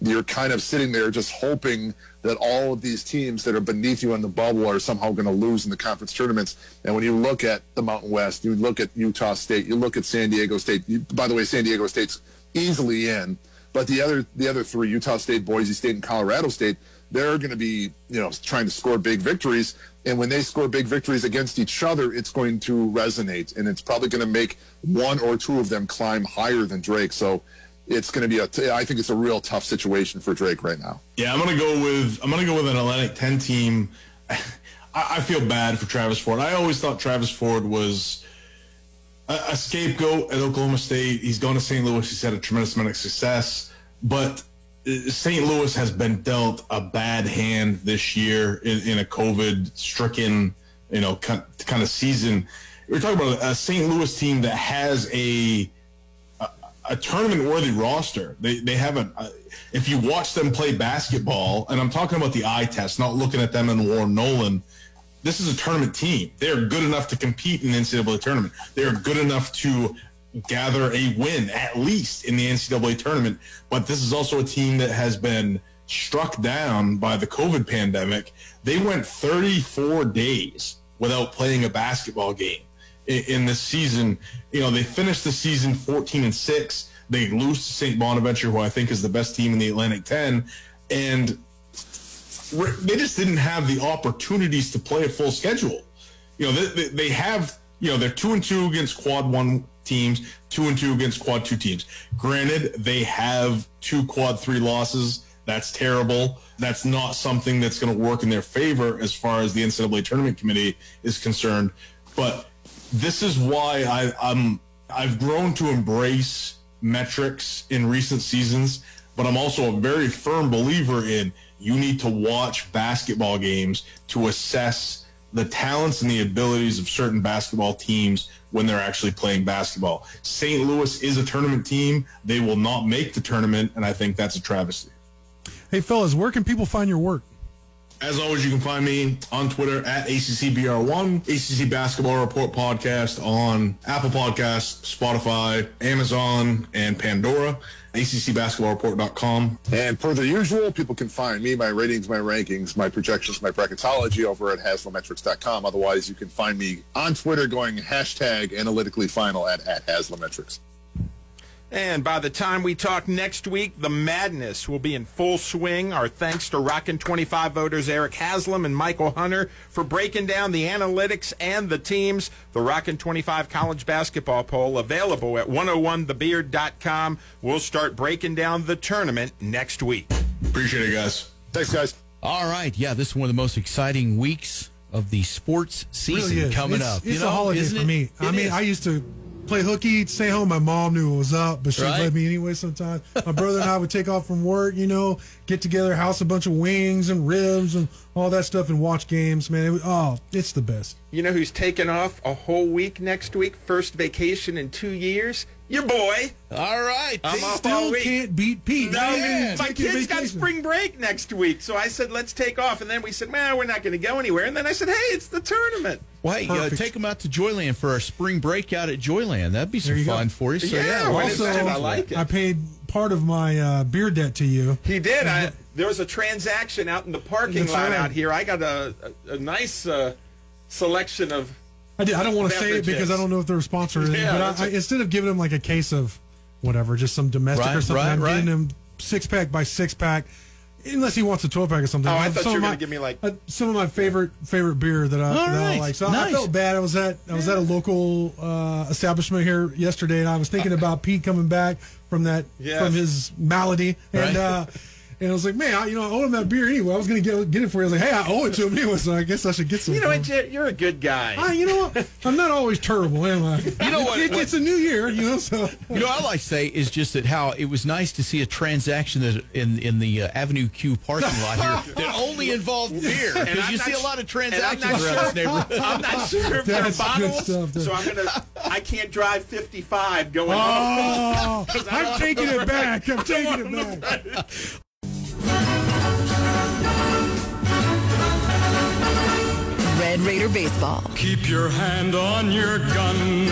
you're kind of sitting there just hoping that all of these teams that are beneath you in the bubble are somehow going to lose in the conference tournaments. And when you look at the Mountain West, you look at Utah State, you look at San Diego State. You, by the way, San Diego State's easily in, but the other the other three, Utah State, Boise State, and Colorado State, they're going to be you know trying to score big victories. And when they score big victories against each other, it's going to resonate, and it's probably going to make one or two of them climb higher than Drake. So it's going to be a. I think it's a real tough situation for Drake right now. Yeah, I'm gonna go with I'm gonna go with an Atlantic 10 team. I, I feel bad for Travis Ford. I always thought Travis Ford was a, a scapegoat at Oklahoma State. He's gone to St. Louis. He's had a tremendous amount of success, but St. Louis has been dealt a bad hand this year in, in a COVID-stricken, you know, kind of season. We're talking about a St. Louis team that has a a tournament worthy roster. They they have a, uh, a, if you watch them play basketball, and I'm talking about the eye test, not looking at them and Warren Nolan. This is a tournament team. They are good enough to compete in the NCAA tournament. They are good enough to gather a win at least in the NCAA tournament. But this is also a team that has been struck down by the COVID pandemic. They went 34 days without playing a basketball game in, in this season. You know, they finished the season 14 and 6. They lose to St. Bonaventure, who I think is the best team in the Atlantic 10. And they just didn't have the opportunities to play a full schedule. You know, they, they have, you know, they're two and two against quad one teams, two and two against quad two teams. Granted, they have two quad three losses. That's terrible. That's not something that's going to work in their favor as far as the NCAA tournament committee is concerned. But this is why I, I'm I've grown to embrace metrics in recent seasons, but I'm also a very firm believer in you need to watch basketball games to assess the talents and the abilities of certain basketball teams when they're actually playing basketball. St. Louis is a tournament team. They will not make the tournament, and I think that's a travesty. Hey, fellas, where can people find your work? As always, you can find me on Twitter at ACCBR1, ACC Basketball Report Podcast on Apple Podcasts, Spotify, Amazon, and Pandora. ACCBasketballReport.com. And per the usual, people can find me, my ratings, my rankings, my projections, my bracketology over at HaslamMetrics.com. Otherwise, you can find me on Twitter going hashtag analytically final at, at HaslamMetrics. And by the time we talk next week, the madness will be in full swing. Our thanks to Rockin' 25 voters Eric Haslam and Michael Hunter for breaking down the analytics and the teams. The Rockin' 25 college basketball poll available at 101thebeard.com. We'll start breaking down the tournament next week. Appreciate it, guys. Thanks, guys. All right. Yeah, this is one of the most exciting weeks of the sports season Really coming It's- up. It's you know, a holiday isn't for it? me. It I mean, is. I used to play hooky, stay home. My mom knew it was up, but she'd Right. let me anyway sometimes. My brother and I would take off from work, you know, get together, house a bunch of wings and ribs and all that stuff and watch games, man. It was, oh, it's the best. You know who's taking off a whole week next week? First vacation in two years? Your boy. All right. I'm off all Still week. can't beat Pete. No, Not even my kids got spring break next week, so I said let's take off, and then we said, "Man, we're not going to go anywhere." And then I said, "Hey, it's the tournament." Well, hey, uh, take them out to Joyland for our spring break out at Joyland. That'd be some you go. fun for you. So, Yeah, yeah, why well, didn't Also, I like it. I paid part of my uh, beer debt to you. He did. I, there was a transaction out in the parking That's lot right. out here. I got a, a, a nice uh, selection of. I, did, I don't want to say it because I don't know if they're a sponsor or anything, Yeah, but that's I, I, a- instead of giving them like a case of whatever, just some domestic Right, or something, right, I'm right. getting them six pack by six pack. Unless he wants a twelve pack or something. Oh, I thought some you were gonna my- give me, like- uh, some of my favorite favorite beer that I, that I like. So I felt bad. I was at I was at a local uh, establishment here yesterday, and I was thinking about Pete coming back from that Yes. from his malady, and uh, And I was like, man, I, you know, I owe him that beer anyway. I was going to get get it for you. I was like, hey, I owe it to him anyway, so I guess I should get some. You know what, You're a good guy. Ah, you know what? I'm not always terrible, am I? You know what- It, what- it's a new year, you know, so. You know, what I like to say is just that how it was nice to see a transaction that in in the uh, Avenue Q parking lot here that only involved beer because you see a lot of transactions around sure- this neighborhood. I'm not sure if they're That's good bottles, stuff, so I'm gonna. I can't drive 55 going home. Oh, I'm taking it back. I'm taking it back. Red Raider Baseball. Keep your hand on your gun.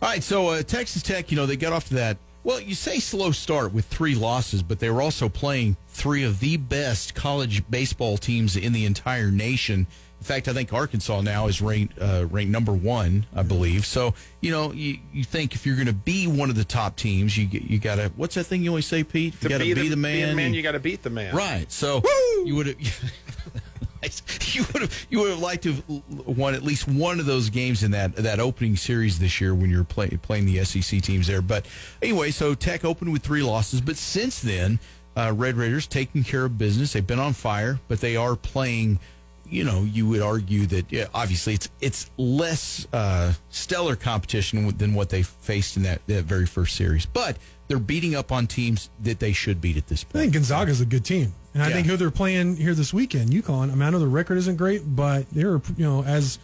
All right, so uh, Texas Tech, you know, they got off to that. Well, you say slow start with three losses, but they were also playing three of the best college baseball teams in the entire nation. In fact, I think Arkansas now is ranked uh, ranked number one, I believe. So, you know, you, you think if you're going to be one of the top teams, you you got to. What's that thing you always say, Pete? You To got to be, the man. man, and- you got to beat the man. Right. So you would have you would have you would have liked to have won at least one of those games in that that opening series this year when you're play, playing the SEC teams there. But anyway, so Tech opened with three losses, but since then, uh, Red Raiders taking care of business. They've been on fire, but they are playing. You know, you would argue that yeah, obviously it's it's less uh, stellar competition than what they faced in that, that very first series, but they're beating up on teams that they should beat at this point. I think Gonzaga's a good team. And I Yeah. think who they're playing here this weekend, UConn. I mean, I know the record isn't great, but they're, you know, as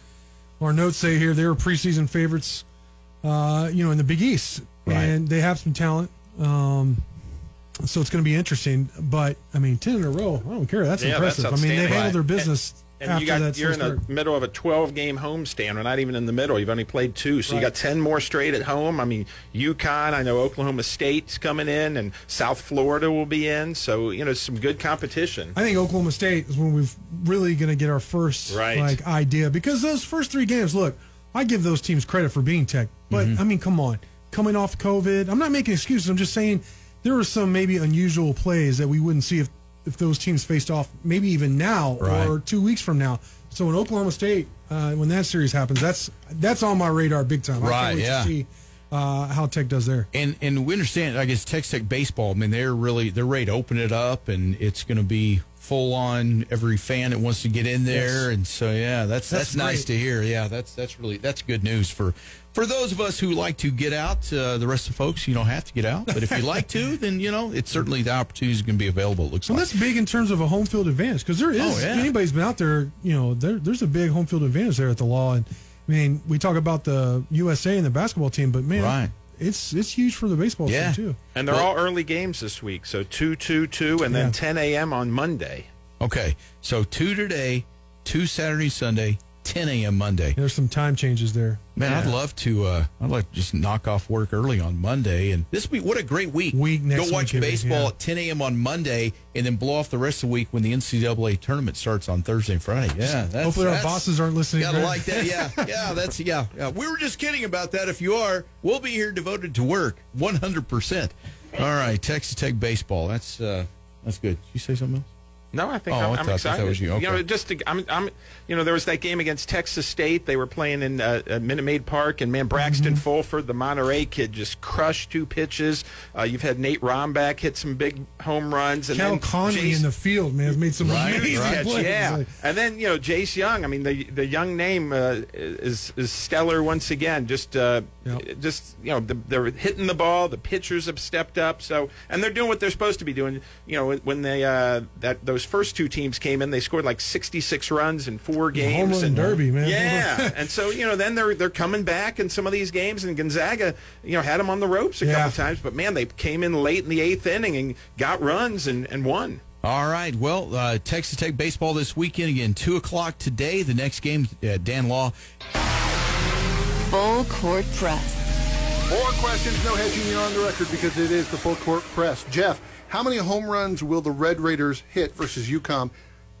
our notes say here, they were preseason favorites, uh, you know, in the Big East. Right. And they have some talent. Um, so it's going to be interesting. But, I mean, 10 in a row, I don't care. That's Yeah, that's impressive. I mean, they handled their business And after you got you're slow in the start. middle of a 12 game homestand. We're not even in the middle. You've only played two, so you got 10 more straight at home. I mean, UConn, I know Oklahoma State's coming in, and South Florida will be in. So, you know, some good competition. I think Oklahoma State is when we're really going to get our first Right. like idea because those first three games. Look, I give those teams credit for being tech, but Mm-hmm. I mean, come on, coming off COVID. I'm not making excuses. I'm just saying there were some maybe unusual plays that we wouldn't see if if those teams faced off maybe even now Right. or two weeks from now. So in Oklahoma State, uh, when that series happens, that's that's on my radar big time. I Right, can't wait yeah. to see uh, how Tech does there. And and we understand. I guess Tech Tech baseball. I mean, they're really they're ready to open it up, and it's going to be full on. Every fan that wants to get in there, Yes. and so yeah, that's that's, That's nice to hear. Yeah, that's that's really that's good news for for those of us who like to get out. Uh, the rest of the folks, you don't have to get out, but if you like to, then you know it's certainly the opportunity is going to be available. It looks And like. that's big in terms of a home field advantage because there is Oh, yeah. anybody's been out there, you know, there, there's a big home field advantage there at the law. And I mean, we talk about the USA and the basketball team, but man, Right. It's it's huge for the baseball Yeah. team too. And they're Well- all early games this week. So 2 2 2, and then Yeah. 10 a.m. on Monday. Okay, so two today, two Saturday, Sunday, 10 a.m. Monday. There's some time changes there. Man, I'd love to. Uh, I'd like to just knock off work early on Monday, and this week. What a great week! Week next Go watch week, baseball yeah. at 10 a.m. on Monday, and then blow off the rest of the week when the NCAA tournament starts on Thursday and Friday. Yeah, that's, Hopefully our bosses aren't listening. Gotta Greg. like that. Yeah, yeah. That's yeah, yeah. We were just kidding about that. If you are, we'll be here devoted to work, 100. percent All right, Texas Tech baseball. That's uh, that's good. Did you say something else? No, I think Oh, I'm, I'm thought that excited. was you. know, just to, I'm, I'm, you know, there was that game against Texas State. They were playing in uh, Minute Maid Park, and man, Braxton Mm-hmm. Fulford, the Monterey kid, just crushed two pitches. Uh, you've had Nate Rombach hit some big home runs, and Cal then Conley Jace- in the field, man, has made some Right, amazing right. plays. yeah. Like, And then you know Jace Jung. I mean the the Jung name uh, is is stellar once again. Just uh, Yep. just you know the, they're hitting the ball. The pitchers have stepped up. So and they're doing what they're supposed to be doing. You know when- when they uh, that those first two teams came in, they scored like 66 runs in four games. home run and, derby, man. Yeah, and so you know then they're they're coming back in some of these games. And Gonzaga, you know, had them on the ropes a Yeah. couple times, but man, they came in late in the eighth inning and got runs and, and won. All right. Well, uh, Texas Tech baseball this weekend again, two o'clock today. The next game, uh, Dan Law. Full Court Press. Four questions, no hedging. You're on the record because it is the full court press. Jeff, how many home runs will the Red Raiders hit versus UConn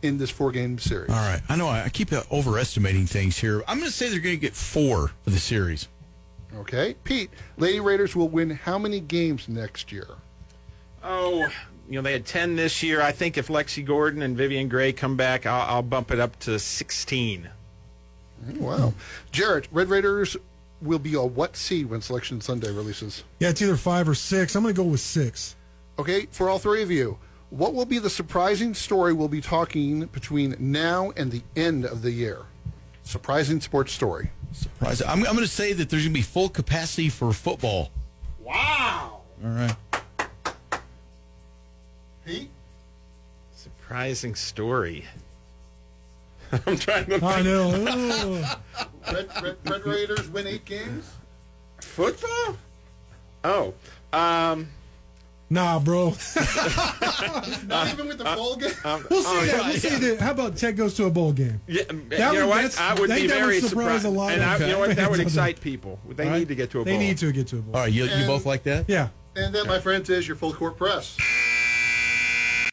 in this four-game series? All right. I know I I keep uh, overestimating things here. I'm going to say they're going to get four for the series. Okay, Pete. Lady Raiders will win how many games next year? Oh, you know, they had 10 this year. I think if Lexi Gordon and Vivian Gray come back, I'll, I'll bump it up to 16. Wow, Jarrett. Red Raiders will be a what seed when Selection Sunday releases? yeah, it's either five or six. I'm going to go with six. Okay, for all three of you, What will be the surprising story we'll be talking between now and the end of the year? Surprising sports story. Surprise. I'm, I'm going to say that there's going to be full capacity for football. Wow. All right. Pete? Surprising story. I'm trying to I think. know. Red, Red, Red Raiders win eight games? Football? Oh. Um, nah, bro. Not uh, even with the bowl game? Uh, we'll see uh, that. We'll see that. How about Tech goes to a bowl game? yeah, um, That you know would- what? I would I be think would very surprise surprised. a lot and of I, you know what? That would excite people. They All right. need to get to a bowl. They bowl. need to get to a bowl. All right. You, you both like that? Yeah. And that, my friends, is your full court press.